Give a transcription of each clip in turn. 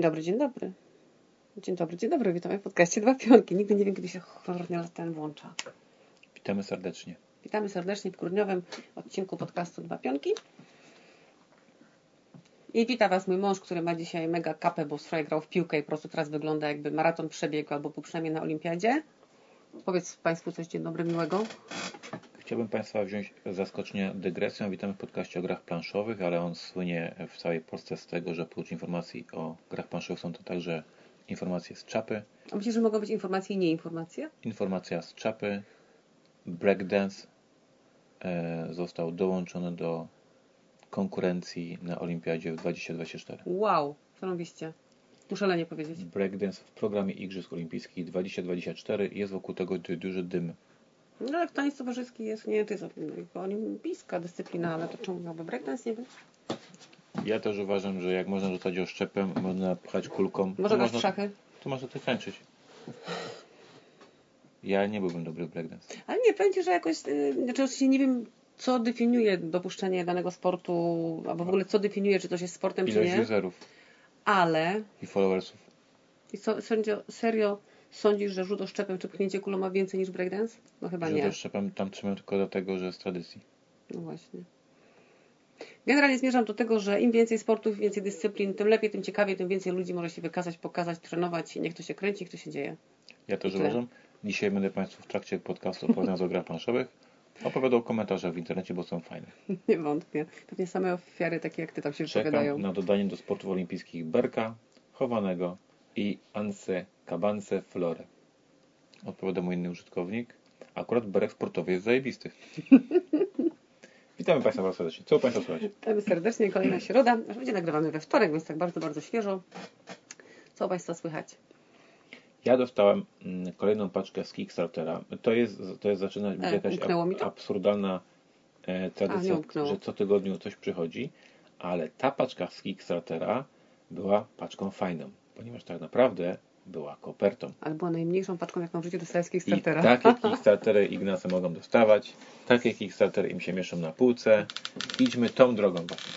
Dzień dobry, dzień dobry. Dzień dobry, dzień dobry. Witamy w podcaście Dwa Pionki. Nigdy nie wiem, kiedy się cholernie ten włącza. Witamy serdecznie. Witamy serdecznie w grudniowym odcinku podcastu Dwa Pionki. I wita Was mój mąż, który ma dzisiaj mega kapę, bo wczoraj grał w piłkę i po prostu teraz wygląda jakby maraton przebiegł albo był przynajmniej na olimpiadzie. Powiedz Państwu coś dzień dobry, miłego. Chciałbym Państwa wziąć zaskoczenie dygresją. Witamy w podcaście o grach planszowych, ale on słynie w całej Polsce z tego, że oprócz informacji o grach planszowych są to także informacje z czapy. A myślisz, że mogą być informacje i nie informacje? Informacja z czapy. Breakdance e, został dołączony do konkurencji na Olimpiadzie w 2024. Wow, zarąbiście. Muszę powiedzieć. Breakdance w programie Igrzysk Olimpijskich 2024 jest wokół tego du- duży dym. No ale taniec towarzyski jest, nie, to jest olimpijska dyscyplina, ale to czemu miałby breakdance nie być? Ja też uważam, że jak można rzucać oszczepem, można pchać kulką, Może grać można, szachy? to można to tańczyć. Ja nie byłbym dobry w breakdance. Ale nie, powiem Ci, że jakoś, yy, znaczy oczywiście nie wiem, co definiuje dopuszczenie danego sportu, albo w ogóle co definiuje, czy to jest sportem, czy Ilość nie, userów ale i followersów. i co, serio, serio sądzisz, że rzut oszczepem czy pchnięcie kulą ma więcej niż breakdance? No chyba Że nie. to oszczepem tam trzymam tylko dlatego, że z tradycji. No właśnie. Generalnie zmierzam do tego, że im więcej sportów, więcej dyscyplin, tym lepiej, tym ciekawiej, tym więcej ludzi może się wykazać, pokazać, trenować i niech to się kręci, niech to się dzieje. Ja też uważam. Dzisiaj będę Państwu w trakcie podcastu opowiadając o grach planszowych opowiadał o komentarzach w internecie, bo są fajne. Nie wątpię. Pewnie same ofiary takie jak Ty tam się wypowiadają. Czekam na dodanie do sportów olimpijskich berka, chowanego i anse kabance flore. Odpowiada mój inny użytkownik. Akurat berek sportowy jest zajebisty. Witamy Państwa bardzo serdecznie. Co u Państwa słychać? Witamy serdecznie, kolejna środa. Aż będzie nagrywamy we wtorek, więc tak bardzo, bardzo świeżo. Co u Państwa słychać? Ja dostałem mm, kolejną paczkę z Kickstartera. To jest, to jest zaczyna być E, jakaś to? absurdalna e, A, tradycja, umknęło. że co tygodniu coś przychodzi, ale ta paczka z Kickstartera była paczką fajną, ponieważ tak naprawdę była kopertą. Ale była najmniejszą paczką, jaką w życiu dostałem z I Kickstartera. takie Kickstartery Ignacy mogą dostawać, takie Kickstartery im się mieszczą na półce. Idźmy tą drogą właśnie.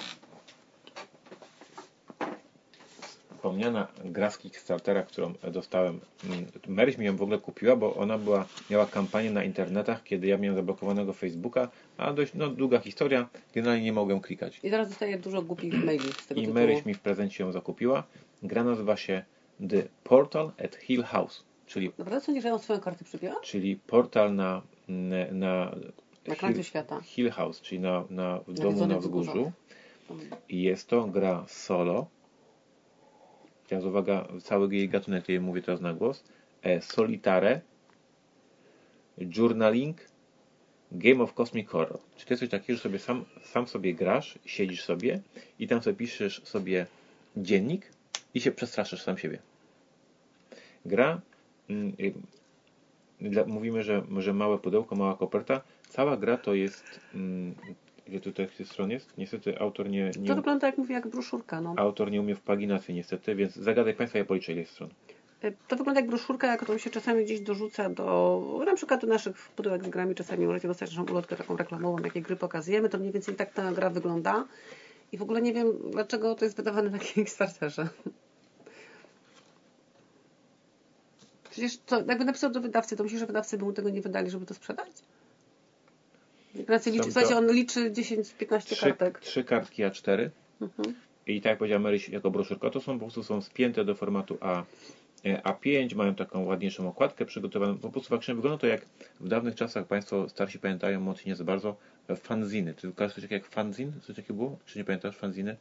Wspomniana gra z Kickstartera, którą dostałem, mm, Maryś mi ją w ogóle kupiła, bo ona była, miała kampanię na internetach, kiedy ja miałem zablokowanego Facebooka, a dość no, długa historia, generalnie nie mogłem klikać. I zaraz dostaję dużo głupich maili z tego I tytułu. Maryś mi w prezencie ją zakupiła. Gra nazywa się The Portal at Hill House, czyli Naprawdę sądzisz, że ja ją swoją kartę przybiła? czyli portal na, na, na, Na krańcu świata. Hill House, czyli na, na w domu na wzgórzu. I jest to gra solo. Teraz uwaga, cały jej gatunek, który mówię teraz na głos. E, solitare, journaling, game of cosmic horror. Czy to jest coś takiego, że sobie sam, sam sobie grasz, siedzisz sobie i tam sobie piszesz sobie dziennik i się przestraszysz sam siebie. Gra mm, mówimy, że, że małe pudełko, mała koperta. Cała gra to jest. Mm, ile tutaj tych stron jest? Niestety autor nie, To nie, wygląda jak mówię, jak broszurka. No. autor nie umie w paginacji, niestety, więc zagadaj Państwa, ja policzę ile jest stron. Y, To wygląda jak broszurka, którą się czasami gdzieś dorzuca do, na przykład do naszych pudełek z grami. Czasami możecie dostać naszą ulotkę taką reklamową, jakiej gry pokazujemy. To mniej więcej tak ta gra wygląda. I w ogóle nie wiem, dlaczego to jest wydawane na Kickstarterze. Przecież to, jakby napisał do wydawcy, to myślisz, że wydawcy by mu tego nie wydali, żeby to sprzedać? Ignacy liczy, słuchajcie, on liczy 10-15 Trzy, kartek. trzy kartki A4 Mhm. i tak jak powiedziała Maryś, jako broszurka, to są po prostu są spięte do formatu A, e, A5, mają taką ładniejszą okładkę przygotowaną. Po prostu faktycznie wygląda to jak w dawnych czasach, Państwo starsi pamiętają, młodsi nie za bardzo, e, fanziny. Ty kojarzysz coś jak fanzin? Coś takiego było? Czy nie pamiętasz fanziny?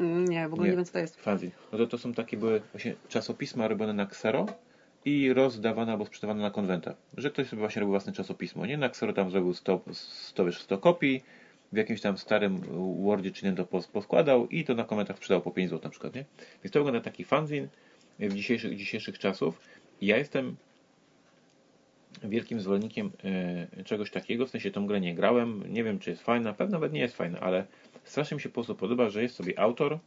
Mm, Nie, w ogóle nie, Nie. wiem, co to jest. Fanzin. No to, to są takie były właśnie czasopisma robione na ksero i rozdawane albo sprzedawane na konwentach. Że ktoś sobie właśnie robił własne czasopismo, nie? Na ksero tam zrobił 100, 100, wiesz, 100 kopii, w jakimś tam starym Wordzie czy nie to pos- poskładał i to na konwentach sprzedał po 5 zł na przykład, nie? Więc to wygląda taki fanzin w dzisiejszych, dzisiejszych czasów. Ja jestem wielkim zwolennikiem e, czegoś takiego, w sensie tą grę nie grałem, nie wiem czy jest fajna, pewnie nawet nie jest fajna, ale strasznie mi się po prostu podoba, że jest sobie autor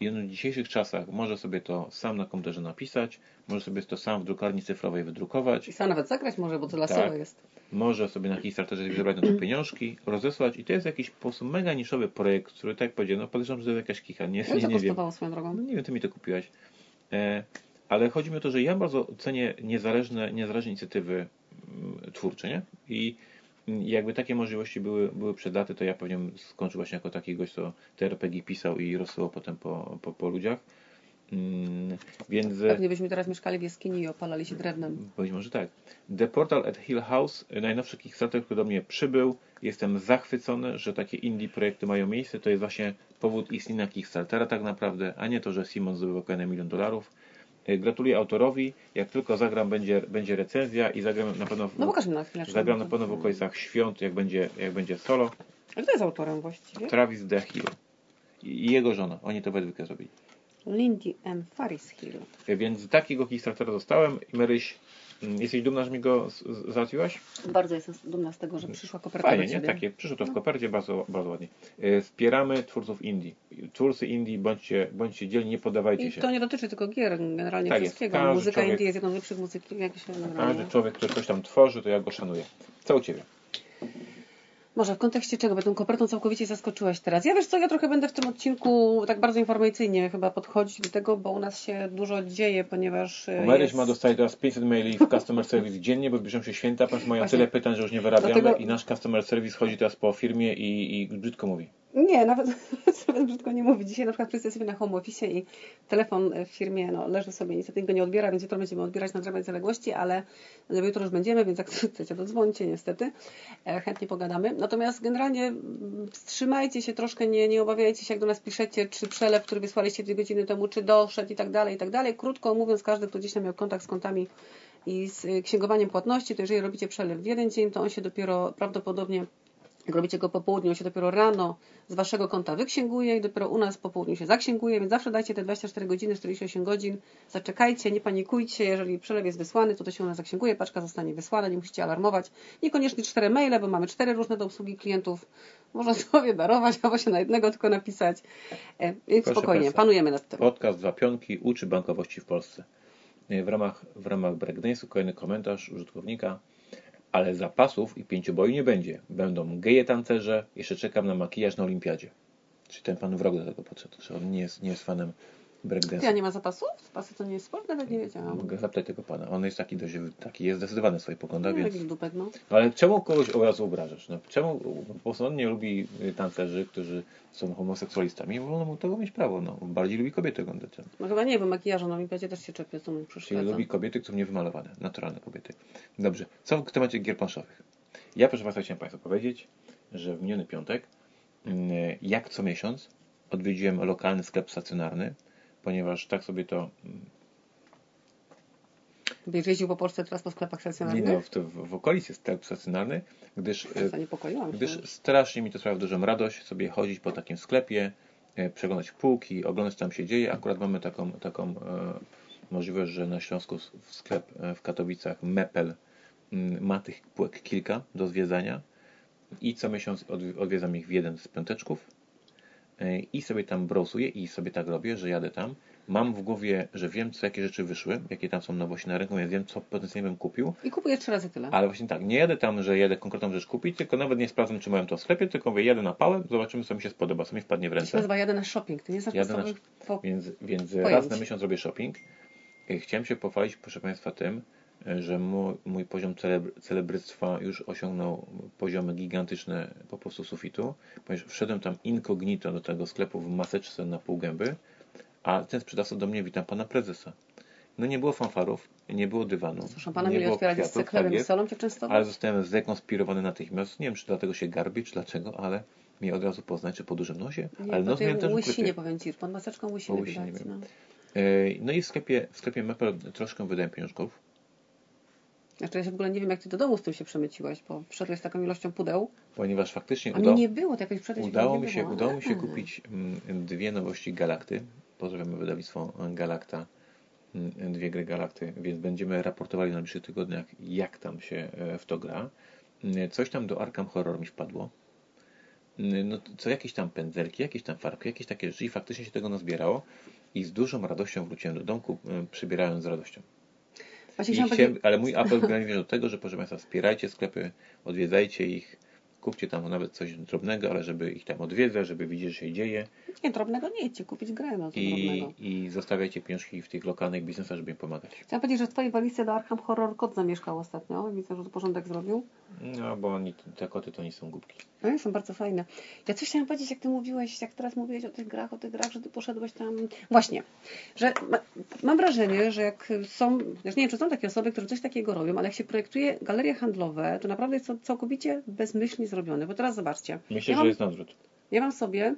i on w dzisiejszych czasach może sobie to sam na komputerze napisać, może sobie to sam w drukarni cyfrowej wydrukować, I sam nawet zagrać może, bo to lasowe Tak. jest. może sobie na Kickstarterze zebrać na to pieniążki, rozesłać i to jest jakiś po prostu mega niszowy projekt, który tak jak powiedziałem, no podejrzewam, że to jest jakaś kicha, nie, nie, to nie wiem. swoją drogą? No nie wiem, ty mi to kupiłaś. E, ale chodzi mi o to, że ja bardzo cenię niezależne, niezależne inicjatywy mm, twórcze, nie? I jakby takie możliwości były, były przed laty, to ja pewnie skończył właśnie jako taki gość, co te RPG pisał i rozsyłał potem po, po, po ludziach. Mm, Więc Pewnie byśmy teraz mieszkali w jaskini i opalali się drewnem. być może tak. The Portal at Hill House, najnowszy Kickstarter, który do mnie przybył. Jestem zachwycony, że takie indie projekty mają miejsce. To jest właśnie powód istnienia Kickstartera tak naprawdę, a nie to, że Simon zdobywa kolejny milion dolarów. E, Gratuluję autorowi. Jak tylko zagram, będzie, będzie recenzja i zagram na pewno w, No pokaż mi na chwilę. zagram na pewno w okolicach świąt, jak będzie, jak będzie solo. A kto jest autorem właściwie? Travis The Hill i jego żona. Oni to we dwójkę zrobili. Lindy M. Faris Hill. E, Więc takiego Kickstartera dostałem. I Maryś, jesteś dumna, że mi go załatwiłaś? Bardzo jestem dumna z tego, że przyszła koperta Fajnie, do nie? Takie, przyszło to w kopercie, bardzo, bardzo ładnie. E, Wspieramy twórców indie. Twórcy indie, bądźcie, bądźcie dzielni, nie poddawajcie I się. to nie dotyczy tylko gier, generalnie Tak jest. wszystkiego. Każdy Muzyka człowiek- indie jest jedną z lepszych muzyki, jak się Każdy generalnie. człowiek, który coś tam tworzy, to ja go szanuję. Co u Ciebie? Może w kontekście czego? Bo tą kopertą całkowicie zaskoczyłaś teraz. Ja wiesz co, ja trochę będę w tym odcinku tak bardzo informacyjnie chyba podchodzić do tego, bo u nas się dużo dzieje, ponieważ e, Maryś jest... ma dostaje teraz 500 maili w customer service dziennie, bo zbliżą się święta, ponieważ mają Właśnie. tyle pytań, że już nie wyrabiamy Dlatego- i nasz customer service chodzi teraz po firmie i, i brzydko mówi. Nie, nawet, nawet brzydko nie mówi. Dzisiaj na przykład pracuję sobie na home office i telefon w firmie no, leży sobie, niestety go nie odbiera, więc jutro będziemy odbierać na drzewie zaległości, ale jutro już będziemy, więc jak chcecie, to dzwońcie niestety. E, Chętnie pogadamy. Natomiast generalnie wstrzymajcie się troszkę, nie, nie obawiajcie się, jak do nas piszecie, czy przelew, który wysłaliście dwie godziny temu, czy doszedł i tak dalej, i tak dalej. Krótko mówiąc, każdy, kto gdzieś tam miał kontakt z kontami i z y, księgowaniem płatności, to jeżeli robicie przelew w jeden dzień, to on się dopiero prawdopodobnie jak robicie go po południu, on się dopiero rano z waszego konta wyksięguje i dopiero u nas po południu się zaksięguje, więc zawsze dajcie te 24 godziny, 48 godzin, zaczekajcie, nie panikujcie, jeżeli przelew jest wysłany, to to się u nas zaksięguje, paczka zostanie wysłana, nie musicie alarmować. Niekoniecznie cztery maile, bo mamy cztery różne do obsługi klientów, można sobie darować, albo się na jednego tylko napisać, e, więc Proszę spokojnie, państwa. panujemy nad tym. Podcast Dwa Pionki uczy bankowości w Polsce. W ramach, w ramach breakdance'u kolejny komentarz użytkownika. Ale zapasów i pięcioboi nie będzie. Będą geje tancerze. Jeszcze czekam na makijaż na olimpiadzie. Czy ten pan wrog do tego podszedł? On nie jest, nie jest fanem breakdance'u? Ja nie ma zapasów? Zapasy to nie jest sport? Nawet nie wiedziałam. Mogę zapytać tego pana. On jest taki dość, taki jest zdecydowany w swoich poglądach, No, więc... dupek, no. Ale czemu kogoś od razu obrażasz? No, czemu po prostu on nie lubi y, tancerzy, którzy są homoseksualistami? Wolno mu tego mieć prawo. No. Bardziej lubi kobiety oglądać. No chyba nie, bo makijażu na olimpiadzie też się czepię, co mu Czyli przeszkadza. lubi kobiety, które są niewymalowane. Naturalne kobiety. Dobrze. Co w temacie gier planszowych? Ja proszę Państwa chciałem Państwu powiedzieć, że w miniony piątek, mm, jak co miesiąc, odwiedziłem lokalny sklep stacjonarny, ponieważ tak sobie to mm, Będziesz jeździł po Polsce teraz po sklepach nie, stacjonarnych? no, w, w, w okolicy jest sklep stacjonarny, gdyż e, Zaniepokoiłam się. Gdyż strasznie mi to sprawia dużą radość sobie chodzić po takim sklepie, e, przeglądać półki, oglądać co tam się dzieje. Akurat mamy taką, taką e, możliwość, że na Śląsku w sklep w Katowicach Mepel m, ma tych półek kilka do zwiedzania i co miesiąc odwi- odwiedzam ich w jeden z piąteczków i sobie tam browsuję i sobie tak robię, że jadę tam. Mam w głowie, że wiem, co jakie rzeczy wyszły, jakie tam są nowości na rynku, więc wiem, co potencjalnie bym kupił. I kupuję trzy razy tyle. Ale właśnie tak, nie jadę tam, że jadę konkretną rzecz kupić, tylko nawet nie sprawdzam, czy mają to w sklepie, tylko mówię, jadę na pałę, zobaczymy, co mi się spodoba, co mi wpadnie w To się ręce. nazywa jadę na shopping. Ty nie znasz Jadę na po... Więc, więc Pojęć. raz na miesiąc robię shopping. E, Chciałem się pochwalić, proszę Państwa, tym, e, że mój, mój poziom celebr celebryctwa już osiągnął poziomy gigantyczne po prostu sufitu, ponieważ wszedłem tam incognito do tego sklepu w maseczce na pół gęby, a ten sprzedawca do mnie, witam Pana Prezesa. No nie było fanfarów, nie było dywanu, Proszę pana, nie mieli otwierać kwiatów, z tak chlebem i solą cię częstować? Ale zostałem zdekonspirowany natychmiast. Nie wiem, czy dlatego się garbi, czy dlaczego, ale mnie od razu poznać, czy po dużym nosie. Nie, ale nos miałem też łysinie powiem ci, pod maseczką łysiny Po widać. No. miałem. E, No i w sklepie, w sklepie Mepel troszkę wydałem pieniążków. Znaczy ja się w ogóle nie wiem, jak ty do domu z tym się przemyciłeś, bo wszedłeś z taką ilością pudeł, Ponieważ faktycznie a udało, nie było, to jakoś udało, mi się, było. udało mi się A. kupić mm, dwie nowości Galakty. Pozdrawiamy wydawnictwo Galakta. Mm, Dwie gry Galakty, więc będziemy raportowali na najbliższych tygodniach, jak tam się e, w to gra. Mm, Coś tam do Arkham Horror mi wpadło. No, co jakieś tam pędzelki, jakieś tam farbki, jakieś takie rzeczy i faktycznie się tego nazbierało i z dużą radością wróciłem do domku, e, przybierając z radością. Właśnie chciałam ale mój apel generalnie do tego, że proszę Państwa, wspierajcie sklepy, odwiedzajcie ich kupcie tam nawet coś drobnego, ale żeby ich tam odwiedzać, żeby widzieć, że się dzieje Nie, drobnego nie idźcie, kupić grę, no i, drobnego. i zostawiajcie pieniążki w tych lokalnych biznesach, żeby im pomagać. Chciałam powiedzieć, że w Twojej walizce do Arkham Horror kot zamieszkał ostatnio. Widzę, że tu porządek zrobił. No, bo oni, te koty to nie są głupki. No są bardzo fajne. Ja coś chciałam powiedzieć, jak Ty mówiłeś, jak teraz mówiłeś o tych grach, o tych grach, że Ty poszedłeś tam... Właśnie, że ma, mam wrażenie, że jak są... Znaczy nie wiem, czy są takie osoby, które coś takiego robią, ale jak się projektuje galerie handlowe, to naprawdę jest to całkowicie bezmyślnie zrobione. Bo teraz zobaczcie. Myślę, ja że mam, jest na odwrót. Ja mam sobie...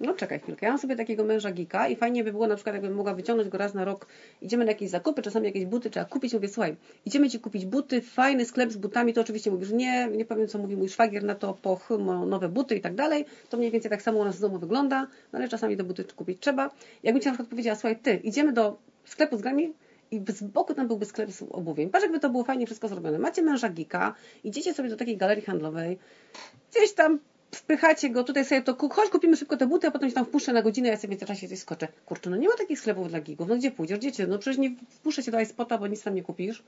No czekaj chwilkę, ja mam sobie takiego męża gika i fajnie by było na przykład, jakbym mogła wyciągnąć go raz na rok, idziemy na jakieś zakupy, czasami jakieś buty trzeba kupić, mówię, słuchaj, idziemy Ci kupić buty, fajny sklep z butami, to oczywiście mówisz, nie, nie powiem co mówi mój szwagier na to, po chymo nowe buty i tak dalej, to mniej więcej tak samo u nas w domu wygląda, no ale czasami te buty kupić trzeba. Jakbym Ci na przykład powiedziała, słuchaj, Ty, idziemy do sklepu z grami, i z boku tam byłby sklep z obuwiem. Patrz, jakby to było fajnie wszystko zrobione. Macie męża gika, idziecie sobie do takiej galerii handlowej, gdzieś tam wpychacie go, tutaj sobie to, chodź kupimy szybko te buty, a potem się tam wpuszczę na godzinę, ja sobie w międzyczasie coś skoczę. Kurczę, no nie ma takich sklepów dla geeków, no gdzie pójdziesz, gdzie cię, no przecież nie wpuszczę cię do iSpota, bo nic tam nie kupisz.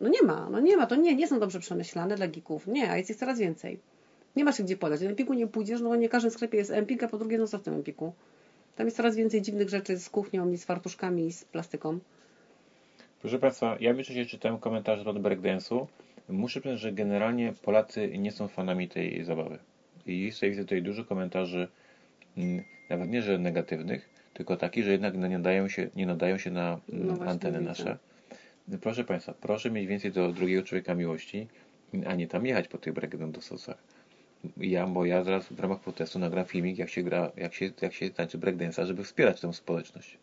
No nie ma, no nie ma, to nie, nie są dobrze przemyślane dla geeków, nie, a jest ich coraz więcej. Nie masz się gdzie podać, do Empiku nie pójdziesz, no nie w każdym sklepie jest Empik, a po drugie, no co w tym Empiku? Tam jest coraz więcej dziwnych rzeczy z kuchnią i z fartuszkami i z plastyką. Proszę Państwa, ja wcześniej czytałem komentarz od breakdance'u. Muszę przyznać, że generalnie Polacy nie są fanami tej zabawy. I tutaj widzę tutaj dużo komentarzy, mm, nawet nie, że negatywnych, tylko takich, że jednak nie nadają się, nie nadają się na mm, No anteny widzę. nasze. Proszę Państwa, proszę mieć więcej do drugiego człowieka miłości, a nie tam jechać po tych breakdance'ach. Ja, bo ja zaraz w ramach protestu nagram filmik, jak się gra, jak się, jak się tańczy breakdance'a, żeby wspierać tę społeczność.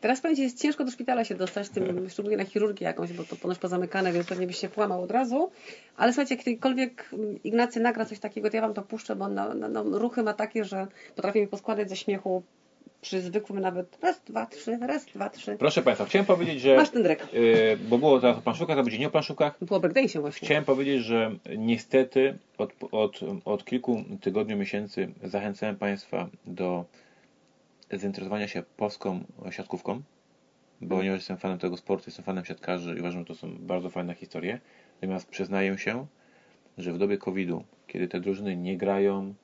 Teraz Ci, jest ciężko do szpitala się dostać, tym, szczególnie na chirurgię jakąś, bo to ponoć pozamykane, więc pewnie byś się włamał od razu. Ale słuchajcie, jak kiedykolwiek Ignacy nagra coś takiego, to ja Wam to puszczę, bo on na, na, na, ruchy ma takie, że potrafi mi poskładać ze śmiechu przy zwykłym nawet raz, dwa, trzy, raz, dwa, trzy. Proszę Państwa, chciałem powiedzieć, że... Masz ten drek. Yy, bo było teraz o planszówkach, to będzie nie o planszówkach. Było breakdance'ie właśnie. Chciałem powiedzieć, że niestety od, od, od kilku tygodni, miesięcy zachęcałem Państwa do zainteresowania się polską siatkówką, bo ponieważ jestem fanem tego sportu, jestem fanem siatkarzy i uważam, że to są bardzo fajne historie. Natomiast przyznaję się, że w dobie COVID-u, kiedy te drużyny nie grają,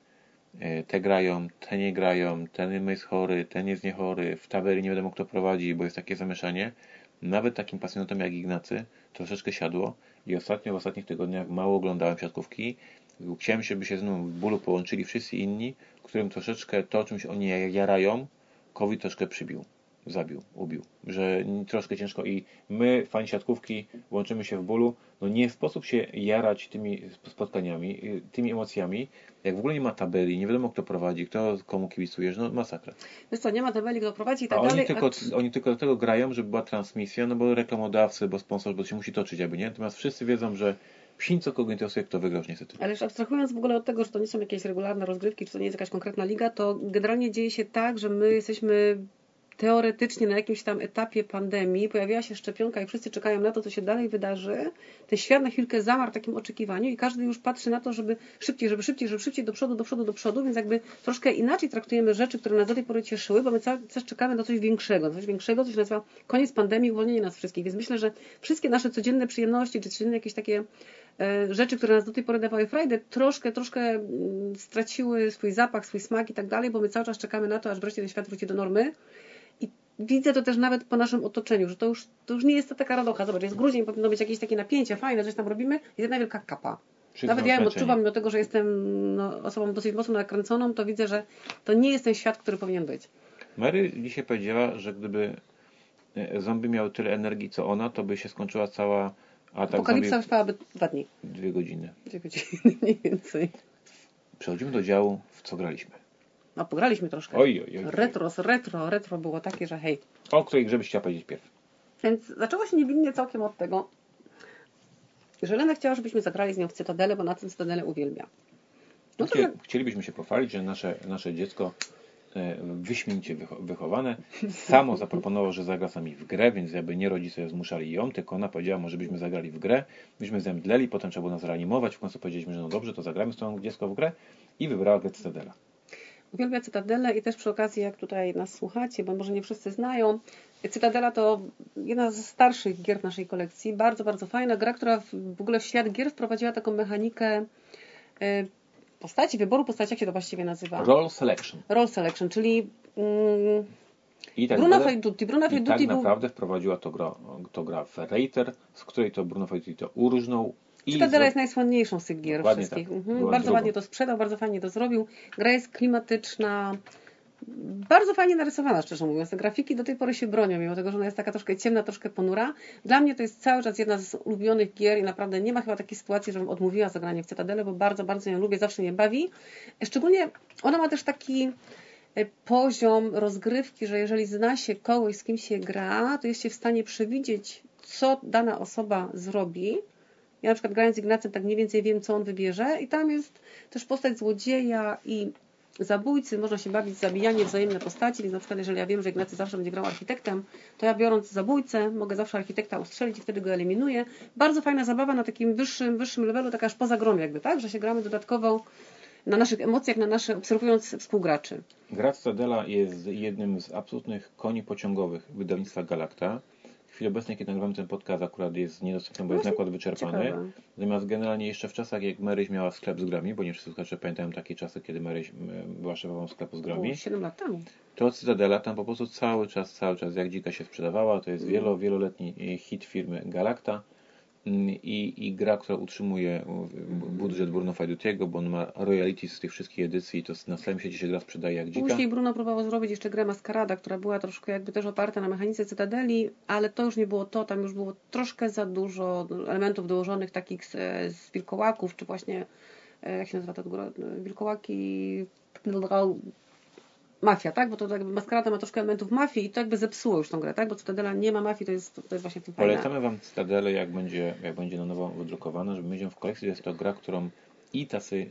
e, te grają, te nie grają, ten jest chory, ten jest niechory, w taberii nie wiadomo kto prowadzi, bo jest takie zamieszanie, nawet takim pasjonatom jak Ignacy troszeczkę siadło i ostatnio, w ostatnich tygodniach mało oglądałem siatkówki. Chciałem, żeby się ze mną w bólu połączyli wszyscy inni, którym troszeczkę to, czymś oni jarają, COVID troszkę przybił, zabił, ubił. Że troszkę ciężko i my, fani siatkówki, łączymy się w bólu. No nie sposób się jarać tymi spotkaniami, y, tymi emocjami, jak w ogóle nie ma tabeli, nie wiadomo kto prowadzi, kto komu kibicujesz, no masakra. Wiesz co, nie ma tabeli, kto prowadzi i A tak oni dalej. tylko, oni tylko do tego grają, żeby była transmisja, no bo reklamodawcy, bo sponsor, bo się musi toczyć, jakby nie. Natomiast wszyscy wiedzą, że psin co kogo kto wygrał już niestety. Ale już abstrahując w ogóle od tego, że to nie są jakieś regularne rozgrywki, czy to nie jest jakaś konkretna liga, to generalnie dzieje się tak, że my jesteśmy teoretycznie na jakimś tam etapie pandemii, pojawiła się szczepionka i wszyscy czekają na to, co się dalej wydarzy. Ten świat na chwilkę zamarł w takim oczekiwaniu i każdy już patrzy na to, żeby szybciej, żeby szybciej, żeby szybciej do przodu, do przodu, do przodu, więc jakby troszkę inaczej traktujemy rzeczy, które nas do tej pory cieszyły, bo my cały czas czekamy na coś większego, coś większego, co się nazywa koniec pandemii, uwolnienie nas wszystkich. Więc myślę, że wszystkie nasze codzienne przyjemności, czy codzienne jakieś takie e, rzeczy, które nas do tej pory dawały frajdę, troszkę, troszkę mm, straciły swój zapach, swój smak i tak dalej, bo my cały czas czekamy na to, aż wreszcie ten świat wróci do normy. Widzę to też nawet po naszym otoczeniu, że to już, to już nie jest to taka radocha. Zobacz, jest grudzień, powinno być jakieś takie napięcie, fajne, coś tam robimy i jedna wielka kapa. Wszyscy Nawet ja ją odczuwam, mimo tego, że jestem no, osobą dosyć mocno nakręconą, to widzę, że to nie jest ten świat, który powinien być. Mary dzisiaj powiedziała, że gdyby e, zombie miały tyle energii co ona, to by się skończyła cała atak Apokalipsa zombie trwałaby dwa dni, dwie godziny. dwie godziny mniej więcej. Przechodzimy do działu, w co graliśmy. No, pograliśmy troszkę. Oj, oj, oj. Retro, z retro, retro było takie, że hej. O której grze byś chciała powiedzieć pierw? Więc zaczęło się niewinnie całkiem od tego, że Lena chciała, żebyśmy zagrali z nią w Cytadelę, bo na tym Cytadelę uwielbia. No Chcielibyśmy się pochwalić, że nasze, nasze dziecko e, wyśmienicie wycho- wychowane samo zaproponowało, że zagra z nami w grę, więc jakby nie rodzice zmuszali ją, tylko ona powiedziała, może byśmy zagrali w grę, myśmy zemdleli, potem trzeba było nas reanimować, w końcu powiedzieliśmy, że no dobrze, to zagramy z tą dziecko w grę i wybrała grę Cytadela. Uwielbia Cytadelę i też przy okazji, jak tutaj nas słuchacie, bo może nie wszyscy znają, Cytadela to jedna z starszych gier w naszej kolekcji. Bardzo, bardzo fajna gra, która w ogóle w świat gier wprowadziła taką mechanikę e, postaci, wyboru postaci, jak się to właściwie nazywa? Roll selection. Roll selection, czyli mm, I tak Bruno naprawdę- Faiduti. Bruno I Faiduti tak był... naprawdę wprowadziła to gra, to gra Ferreiter, z której to Bruno Faiduti to urżnął. Cytadela jest najsłynniejszą z tych gier Dokładnie wszystkich. tak. Mhm. Bardzo drugą. ładnie to sprzedał, bardzo fajnie to zrobił. Gra jest klimatyczna, bardzo fajnie narysowana, szczerze mówiąc. Te grafiki do tej pory się bronią, mimo tego, że ona jest taka troszkę ciemna, troszkę ponura. Dla mnie to jest cały czas jedna z ulubionych gier i naprawdę nie ma chyba takiej sytuacji, żebym odmówiła zagrania w Cytadelę, bo bardzo, bardzo ją lubię, zawsze mnie bawi. Szczególnie ona ma też taki e, poziom rozgrywki, że jeżeli zna się kogoś, z kim się gra, to jest się w stanie przewidzieć, co dana osoba zrobi. Ja na przykład grając z Ignacem tak mniej więcej wiem, co on wybierze i tam jest też postać złodzieja i zabójcy, można się bawić zabijanie wzajemne postaci, więc na przykład jeżeli ja wiem, że Ignacy zawsze będzie grał architektem, to ja biorąc zabójcę, mogę zawsze architekta ustrzelić i wtedy go eliminuję. Bardzo fajna zabawa na takim wyższym, wyższym levelu, taka aż poza grą jakby, tak? Że się gramy dodatkowo na naszych emocjach, na nasze, obserwując współgraczy. Gra Cytadela jest jednym z absolutnych koni pociągowych wydawnictwa Galacta. W chwili obecnej, kiedy nagrywamy ten podcast, akurat jest niedostępny, bo jest Właśnie nakład wyczerpany. ciekawe. Natomiast generalnie jeszcze w czasach, jak Maryś miała sklep z grami, bo nie wszyscy słuchacze pamiętają takie czasy, kiedy Maryś była szefową sklepu z grami, Było 7 lat temu. to Cytadela tam po prostu cały czas, cały czas jak dzika się sprzedawała. To jest Mm. wielo, wieloletni hit firmy Galacta. I, I gra, która utrzymuje b- budżet Bruno Fajdutiego, bo on ma royalties z tych wszystkich edycji, to na całym świecie się gra sprzedaje jak dzika. Później Bruno próbował zrobić jeszcze grę Maskarada, która była troszkę jakby też oparta na mechanice Cytadeli, ale to już nie było to, tam już było troszkę za dużo elementów dołożonych takich z, z wilkołaków, czy właśnie, e, jak się nazywa ta gra? Wilkołaki... Mafia, tak? Bo to jakby Maskarada ma troszkę elementów mafii i to jakby zepsuło już tą grę, tak? Bo Cytadela nie ma mafii, to jest, to jest właśnie fajne. Polecamy Wam Cytadelę, jak będzie, jak będzie na nowo wydrukowana, żeby mieć ją w kolekcji. Jest to gra, którą i tacy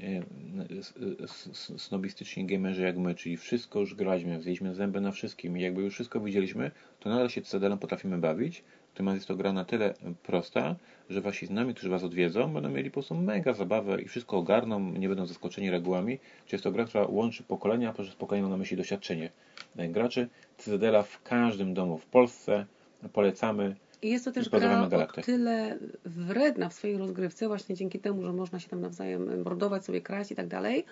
s- s- s- snobistyczni gamerzy jak my, czyli wszystko już graliśmy, wzięliśmy zęby na wszystkim i jakby już wszystko widzieliśmy, to nadal się Cytadelą potrafimy bawić. Natomiast jest to gra na tyle prosta, że Wasi znami, którzy Was odwiedzą, będą mieli po prostu mega zabawę i wszystko ogarną, nie będą zaskoczeni regułami. Czy jest to gra, która łączy pokolenia, a przez pokolenie mam na myśli doświadczenie graczy. Cytadela w każdym domu w Polsce. Polecamy. I jest to też gra o tyle wredna w swojej rozgrywce, właśnie dzięki temu, że można się tam nawzajem mordować, sobie kraść i tak dalej.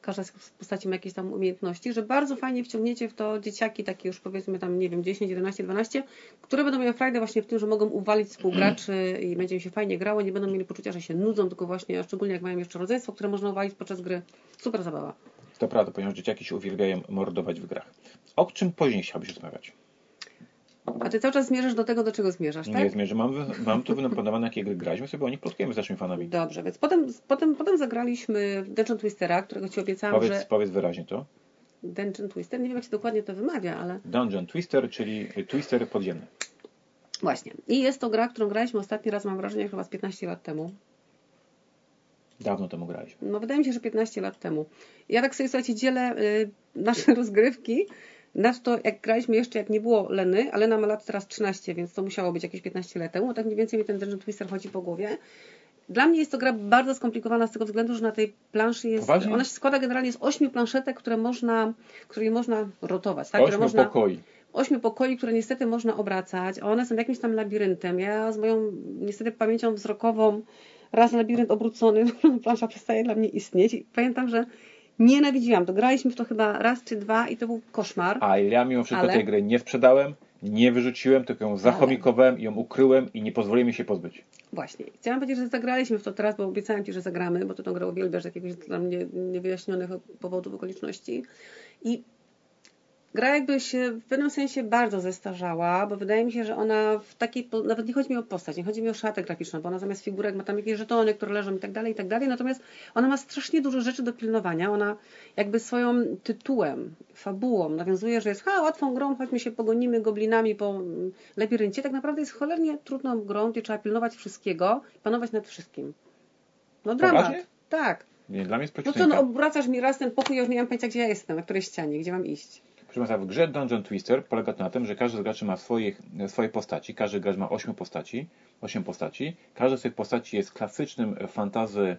Każda z postaci ma jakieś tam umiejętności, że bardzo fajnie wciągniecie w to dzieciaki takie już powiedzmy tam, nie wiem, 10, 11, 12, które będą miały frajdę właśnie w tym, że mogą uwalić współgraczy i będzie im się fajnie grało, nie będą mieli poczucia, że się nudzą, tylko właśnie, szczególnie jak mają jeszcze rodzeństwo, które można uwalić podczas gry. Super zabawa. To prawda, ponieważ dzieciaki się uwielbiają mordować w grach. O czym później chciałbyś rozmawiać? A ty cały czas zmierzasz do tego, do czego zmierzasz, tak? Nie zmierzę. Mam, mam tu wynaponowane, jakie gry graliśmy sobie, o nich plotkujemy z naszymi fanami. Dobrze, więc potem, potem, potem zagraliśmy Dungeon Twistera, którego Ci obiecałam, Powiedz, że... powiedz wyraźnie to. Dungeon Twister, nie wiem jak się dokładnie to wymawia, ale Dungeon Twister, czyli Twister podziemny. właśnie. I jest to gra, którą graliśmy ostatni raz, mam wrażenie, chyba z 15 lat temu. Dawno temu graliśmy. No wydaje mi się, że 15 lat temu. Ja tak sobie, słuchajcie, dzielę y, nasze rozgrywki na to, jak graliśmy jeszcze, jak nie było Leny, ale Lena ma lat teraz 13, więc to musiało być jakieś 15 lat temu. Tak mniej więcej mi ten Dungeon Twister chodzi po głowie. Dla mnie jest to gra bardzo skomplikowana z tego względu, że na tej planszy jest... Poważnie? Ona się składa generalnie z ośmiu planszetek, które można, które można rotować. Tak? Ośmiu można, pokoi. ośmiu pokoi, które niestety można obracać, a one są jakimś tam labiryntem. Ja z moją niestety pamięcią wzrokową raz labirynt obrócony, plansza przestaje dla mnie istnieć i pamiętam, że nienawidziłam to. Graliśmy w to chyba raz czy dwa i to był koszmar. A ja mimo wszystko Ale- tej gry nie sprzedałem, nie wyrzuciłem, tylko ją zachomikowałem i ją ukryłem i nie pozwoliłem mi się pozbyć. Właśnie. Chciałam powiedzieć, że zagraliśmy w to teraz, bo obiecałam Ci, że zagramy, bo Ty tą grę uwielbiasz z jakiegoś dla mnie niewyjaśnionych powodów, okoliczności. I gra jakby się w pewnym sensie bardzo zestarzała, bo wydaje mi się, że ona w takiej, nawet nie chodzi mi o postać, nie chodzi mi o szatę graficzną, bo ona zamiast figurek ma tam jakieś żetony, które leżą i tak dalej, i tak dalej, natomiast ona ma strasznie dużo rzeczy do pilnowania, ona jakby swoim tytułem, fabułą nawiązuje, że jest ha, łatwą grą, chodźmy się pogonimy goblinami po mm, labiryncie, tak naprawdę jest cholernie trudną grą, gdzie trzeba pilnować wszystkiego, panować nad wszystkim. No dramat. Poważnie? Tak. Nie, dla mnie jest No prociuteńka. no obracasz mi raz ten pokój, ja już nie mam pojęcia, gdzie ja jestem, na której ścianie, gdzie mam iść. Proszę Państwa, w grze Dungeon Twister polega to na tym, że każdy z graczy ma swoich, swoje postaci. Każdy gracz ma 8 postaci, 8 postaci. Każda z tych postaci jest klasycznym fantazy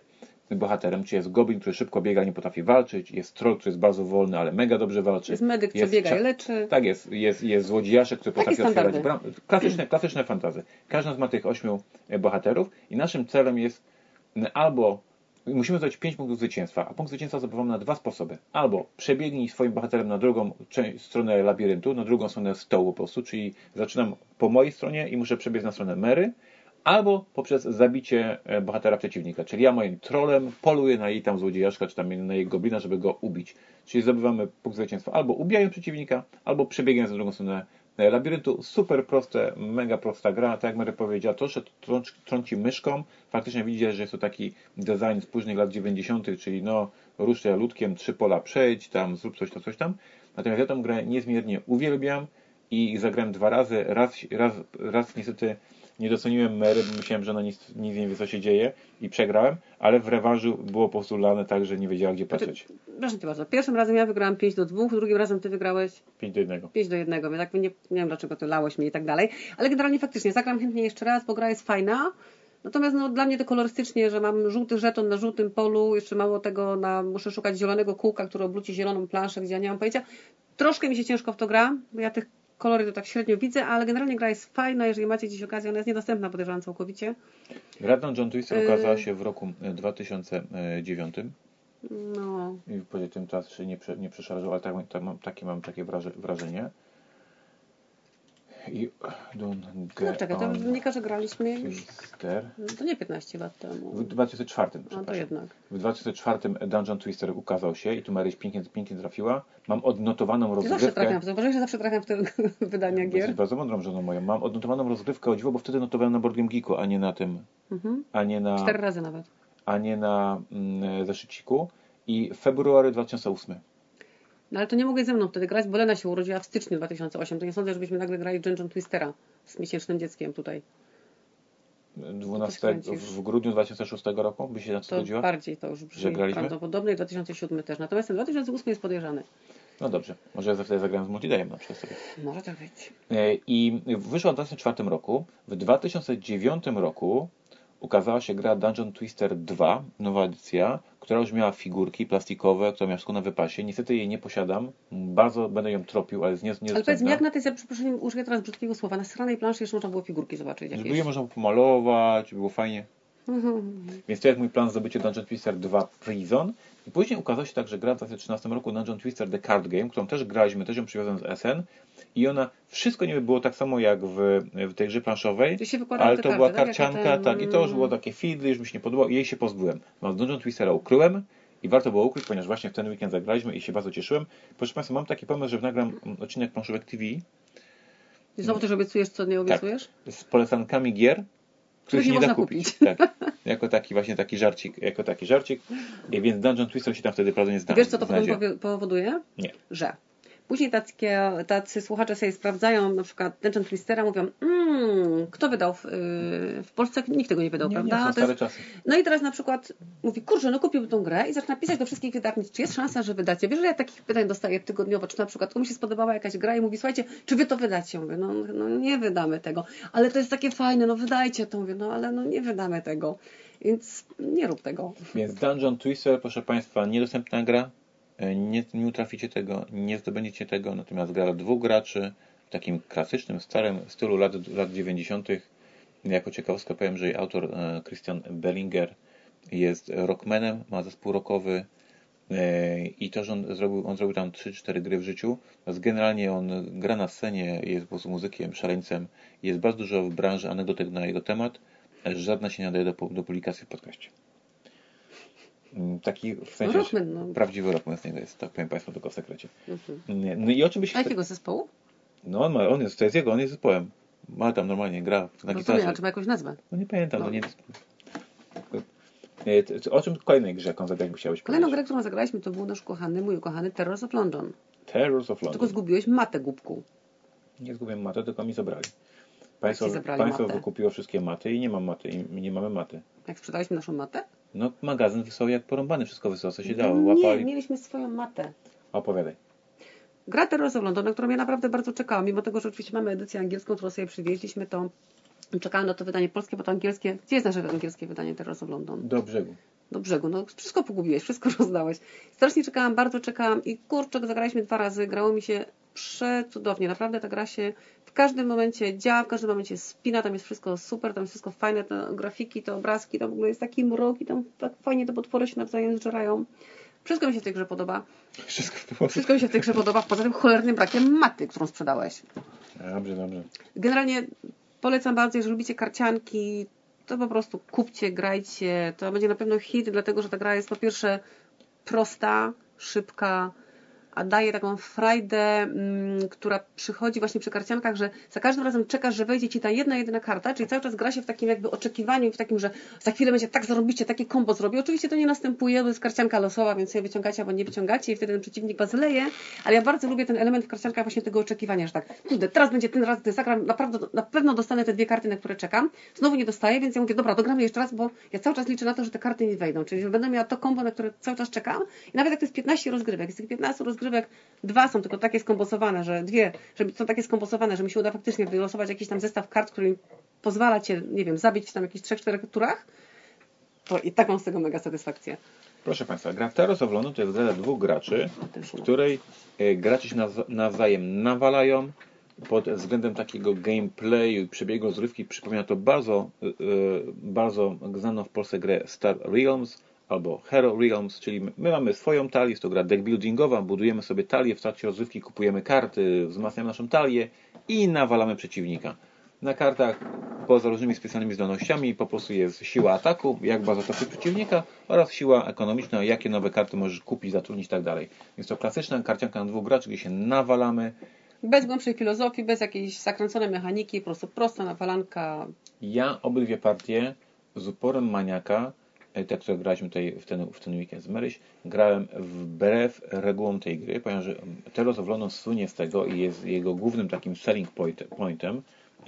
bohaterem, czy jest goblin, który szybko biega, nie potrafi walczyć, jest troll, który jest bardzo wolny, ale mega dobrze walczy. Jest medyk, co Jest biega cza- i leczy. Tak jest, jest, jest złodziejaszek, który potrafi otwierać bram. Klasyczne, klasyczne fantazy. Każdy z ma tych ośmiu e, bohaterów i naszym celem jest albo musimy zdobyć pięć punktów zwycięstwa, a punkt zwycięstwa zdobywamy na dwa sposoby. Albo przebiegnij swoim bohaterem na drugą stronę labiryntu, na drugą stronę stołu po prostu, czyli zaczynam po mojej stronie i muszę przebiec na stronę Mary, albo poprzez zabicie e, bohatera przeciwnika. Czyli ja moim trolem poluję na jej tam złodziejaszka, czy tam na jej goblina, żeby go ubić. Czyli zdobywamy punkt zwycięstwa albo ubijając przeciwnika, albo przebiegając na drugą stronę labiryntu. Super proste, mega prosta gra. Tak jak Mary powiedziała, troszkę trąc, trąci myszką. Faktycznie widzicie, że jest to taki design z późnych lat 90., czyli no rusz ludkiem, trzy pola przejdź, tam zrób coś, to coś tam. Natomiast ja tę grę niezmiernie uwielbiam i zagrałem dwa razy. Raz, raz, raz niestety nie doceniłem Mary, bo myślałem, że ona nic, nic nie wie, co się dzieje i przegrałem, ale w rewanżu było po prostu lane tak, że nie wiedziała, gdzie patrzeć. Proszę Cię bardzo. Pierwszym razem ja wygrałam 5 do 2, drugim razem Ty wygrałeś 5 do 1. 5 do 1, więc tak nie, nie wiem dlaczego Ty lałeś mnie i tak dalej, ale generalnie faktycznie zagram chętnie jeszcze raz, bo gra jest fajna. Natomiast no, dla mnie to kolorystycznie, że mam żółty żeton na żółtym polu, jeszcze mało tego, na, muszę szukać zielonego kółka, które obróci zieloną planszę, gdzie ja nie mam pojęcia. Troszkę mi się ciężko w to gra, bo ja tych kolory to tak średnio widzę, ale generalnie gra jest fajna, jeżeli macie gdzieś okazję, ona jest niedostępna, podejrzewam całkowicie. Gra John Twister Yy. ukazała się w roku e, 2009 No, i po tym czas się nie, prze, nie przeszarżał, ale tak, tak mam, takie mam takie wraże, wrażenie. I Don't no czekaj, to wynika, że graliśmy już, Twister no, to nie 15 lat temu. w 2004, No to jednak. W 2004 Dungeon Twister ukazał się i tu Maryś pięknie, pięknie trafiła. Mam odnotowaną Ty zawsze rozgrywkę. trafiam, zauważyłeś, że zawsze trafiam w te wydania Jesteś gier? bardzo mądrą żoną moją. Mam odnotowaną rozgrywkę o dziwo, bo wtedy notowałem na Board Game Geeku, a nie na tym, Mhm. a nie na, Cztery razy nawet. a nie na mm, zeszyciku. I february 2008. No ale to nie mogłeś ze mną wtedy grać, bo Lena się urodziła w styczniu 2008. To nie sądzę, żebyśmy nagle grali Dungeon Twistera z miesięcznym dzieckiem tutaj. 12 skręcisz. w grudniu 2006 roku by się to zgodziła? bardziej to już brzmi prawdopodobnie. 2007 też. Natomiast ten 2008 jest podejrzany. No dobrze, może ja wtedy zagrałem z Multidayem na przykład sobie. Może tak być. E, I wyszła w 2004 roku. W 2009 roku ukazała się gra Dungeon Twister 2, nowa edycja, która już miała figurki plastikowe, która miała wszystko na wypasie. Niestety jej nie posiadam. Bardzo będę ją tropił, ale jest nie, Ale powiedz mi, jak na tej, za przeproszeniem, użyję teraz brzydkiego słowa, na stranej planszy jeszcze można było figurki zobaczyć Żeby je jakieś. można było pomalować, było fajnie. Mhm. Więc to jest mój plan zdobycie Dungeon Twister 2 Prison. I później ukazała się także gra w 2013 roku Dungeon Twister The Card Game, którą też graliśmy, też ją przywiozłem z SN. I ona, wszystko niby było tak samo jak w, w tej grze planszowej, ale to karty, była tak? Karcianka, ten- tak, i to już było takie fidly, już mi się nie podobało i jej się pozbyłem. No, Dungeon Twistera ukryłem i warto było ukryć, ponieważ właśnie w ten weekend zagraliśmy i się bardzo cieszyłem. Proszę Państwa, mam taki pomysł, że nagram odcinek planszówek TV I Znowu też obiecujesz, co nie obiecujesz? z polecankami gier, których nie nie, da można kupić. Tak. Jako taki właśnie taki żarcik, jako taki żarcik. I więc Dungeon Twister się tam wtedy prawda nie zna. Wiesz, co to potem powoduje? Nie. Że później tacy słuchacze sobie sprawdzają na przykład Dungeon Twistera, mówią, mmm, kto wydał w, yy, w Polsce? Nikt tego nie wydał, Nie, nie, prawda? są To stare jest- czasy. No i teraz na przykład mówi, kurczę, no kupiłbym tą grę i zaczyna pisać do wszystkich wydawnictw, czy jest szansa, że wydacie. Wiesz, że ja takich pytań dostaję tygodniowo, czy na przykład komuś się spodobała jakaś gra i mówi, słuchajcie, czy wy to wydacie? Mówię, no, no nie wydamy tego, ale to jest takie fajne, no wydajcie to. Mówię, no ale no nie wydamy tego, więc nie rób tego. Więc Dungeon Twister, proszę Państwa, niedostępna gra. E, Nie, nie utraficie tego, nie zdobędziecie tego. Natomiast gra dwóch graczy w takim klasycznym, starym stylu lat, lat 90. Jako ciekawostkę powiem, że jej autor e, Christian Bellinger jest rockmanem, ma zespół rockowy e, i to, że on zrobił, on zrobił tam 3-4 gry w życiu. Generalnie on gra na scenie, jest po prostu muzykiem, szaleńcem. Jest bardzo dużo w branży anegdotek na jego temat. Żadna się nie nadaje do, do publikacji w podcaście. Mm, Taki w sensie No Rockman, no. prawdziwy rockman z niego jest, tak powiem Państwu tylko w sekrecie. Mhm. Nie, No i o czym by A jakiego zespołu? No on ma, on jest, to jest jego, on jest zespołem. Ma tam normalnie, gra na No to nie, gitarze. a trzeba jakąś nazwę. No nie pamiętam, No. no nie... To O czym kolejnej grze, jaką zagrać chciałeś Kolejną powiedzieć? grę, którą zagraliśmy, to był nasz kochany, mój ukochany Terrors of London. Terrors of Tylko London. zgubiłeś matę, głupku. Nie zgubiłem maty, tylko mi zabrali. Państwo, państwo matę? wykupiło wszystkie maty i nie mam maty, i nie mamy maty. Jak sprzedaliśmy naszą matę? No magazyn wysłał jak porąbany, wszystko wysłał, co się dało. nie, Łapali. mieliśmy swoją matę. Opowiadaj. Gra Terrors of London, na którą ja naprawdę bardzo czekałam, mimo tego, że oczywiście mamy edycję angielską, którą sobie przywieźliśmy, to czekałam na to wydanie polskie, bo to angielskie. Gdzie jest nasze angielskie wydanie Terrors of London? Do brzegu. do brzegu. No wszystko pogubiłeś, wszystko rozdałeś. Strasznie czekałam, bardzo czekałam i kurczę, zagraliśmy dwa razy, grało mi się przecudownie. Naprawdę ta gra się w każdym momencie działa, w każdym momencie spina, tam jest wszystko super, tam jest wszystko fajne, te grafiki, te obrazki, tam w ogóle jest taki mrok i tam tak fajnie te potwory się nawzajem zżerają. Wszystko mi się w tej grze podoba. Wszystko, Wszystko mi się w tej grze podoba, poza tym cholernym brakiem maty, którą sprzedałeś. Dobrze, dobrze. Generalnie polecam bardzo, jeżeli lubicie karcianki, to po prostu kupcie, grajcie. To będzie na pewno hit, dlatego że ta gra jest po pierwsze prosta, szybka, a daje taką frajdę, mm, która przychodzi właśnie przy karciankach, że za każdym razem czekasz, że wejdzie ci ta jedna, jedyna karta, czyli cały czas gra się w takim jakby oczekiwaniu, w takim, że za chwilę będzie tak zarobicie, takie kombo zrobi. Oczywiście to nie następuje, bo jest karcianka losowa, więc sobie wyciągacie albo nie wyciągacie i wtedy ten przeciwnik was leje, ale ja bardzo lubię ten element w karciankach właśnie tego oczekiwania, że tak, kurde, teraz będzie ten raz, gdy zagram, naprawdę, na pewno dostanę te dwie karty, na które czekam. Znowu nie dostaję, więc ja mówię, dobra, dogramy jeszcze raz, bo ja cały czas liczę na to, że te karty nie wejdą, czyli że będę miała to kombo, na które cały czas czekam i nawet jak to jest 15 rozgrywek, z tych 15 rozgrywek dwa są tylko takie skomposowane, że dwie, że są takie skomposowane, że mi się uda faktycznie wylosować jakiś tam zestaw kart, który pozwala cię, nie wiem, zabić tam jakichś trzech, czterech turach, to i tak mam z tego mega satysfakcję. Proszę Państwa, gra Taros of to jest gra dwóch graczy, w której e, gracze się nawzajem nawalają. Pod względem takiego gameplayu i przebiegu rozrywki przypomina to bardzo, e, e, bardzo znaną w Polsce grę Star Realms, albo Hero Realms, czyli my mamy swoją talię, jest to gra deck buildingowa, budujemy sobie talię, w trakcie rozrywki kupujemy karty, wzmacniamy naszą talię i nawalamy przeciwnika. Na kartach poza różnymi specjalnymi zdolnościami po prostu jest siła ataku, jak bardzo toczy przeciwnika oraz siła ekonomiczna, jakie nowe karty możesz kupić, zatrudnić i tak dalej. Jest to klasyczna karcianka na dwóch graczy, gdzie się nawalamy. Bez głębszej filozofii, bez jakiejś zakręconej mechaniki, po prostu prosta nawalanka. Ja obydwie partie z uporem maniaka te, które graliśmy tutaj w ten, w ten weekend z Maryś, grałem wbrew regułom tej gry, ponieważ Telos of London słynie z tego i jest jego głównym takim selling point, pointem,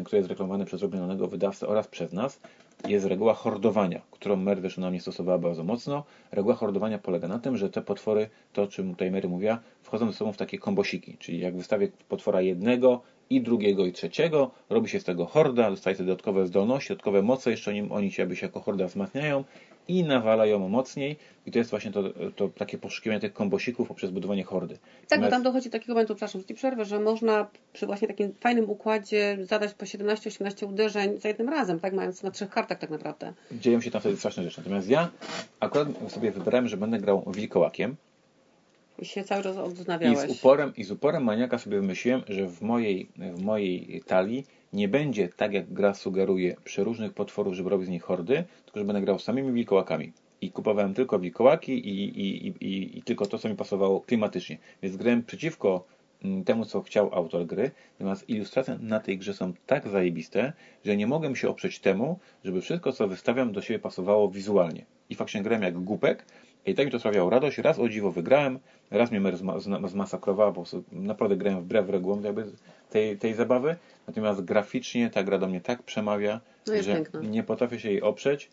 który jest reklamowany przez robionego wydawcę oraz przez nas, jest reguła hordowania, którą Mary też na mnie stosowała bardzo mocno. Reguła hordowania polega na tym, że te potwory, to o czym tutaj Mary mówiła, wchodzą ze sobą w takie kombosiki, czyli jak wystawię potwora jednego i drugiego i trzeciego, robi się z tego horda, dostajecie dodatkowe zdolności, dodatkowe moce, jeszcze oni, oni się, się jako horda wzmacniają i nawalają mocniej i to jest właśnie to, to takie poszukiwanie tych kombosików poprzez budowanie hordy. Tak, Natomiast... bo tam dochodzi do takiego momentu, przepraszam, że przerwę, że można przy właśnie takim fajnym układzie zadać po 17-18 uderzeń za jednym razem, tak mając na trzech kartach tak naprawdę. Dzieją się tam wtedy straszne rzeczy. Natomiast ja akurat sobie wybrałem, że będę grał wilkołakiem. I się cały czas odznawiałeś. I z uporem, i z uporem maniaka sobie wymyśliłem, że w mojej, w mojej talii nie będzie tak, jak gra sugeruje, przeróżnych potworów, żeby robić z nich hordy, tylko że będę grał samymi wilkołakami. I kupowałem tylko wilkołaki i, i, i, i, tylko to, co mi pasowało klimatycznie. Więc grałem przeciwko mm, temu, co chciał autor gry, natomiast ilustracje na tej grze są tak zajebiste, że nie mogłem się oprzeć temu, żeby wszystko, co wystawiam, do siebie pasowało wizualnie. I faktycznie grałem jak głupek, i tak mi to sprawiało radość. Raz o dziwo wygrałem, raz mnie mer zmasakrowała, bo naprawdę grałem wbrew regułom jakby tej, tej zabawy. Natomiast graficznie ta gra do mnie tak przemawia, no że piękna. nie potrafię się jej oprzeć.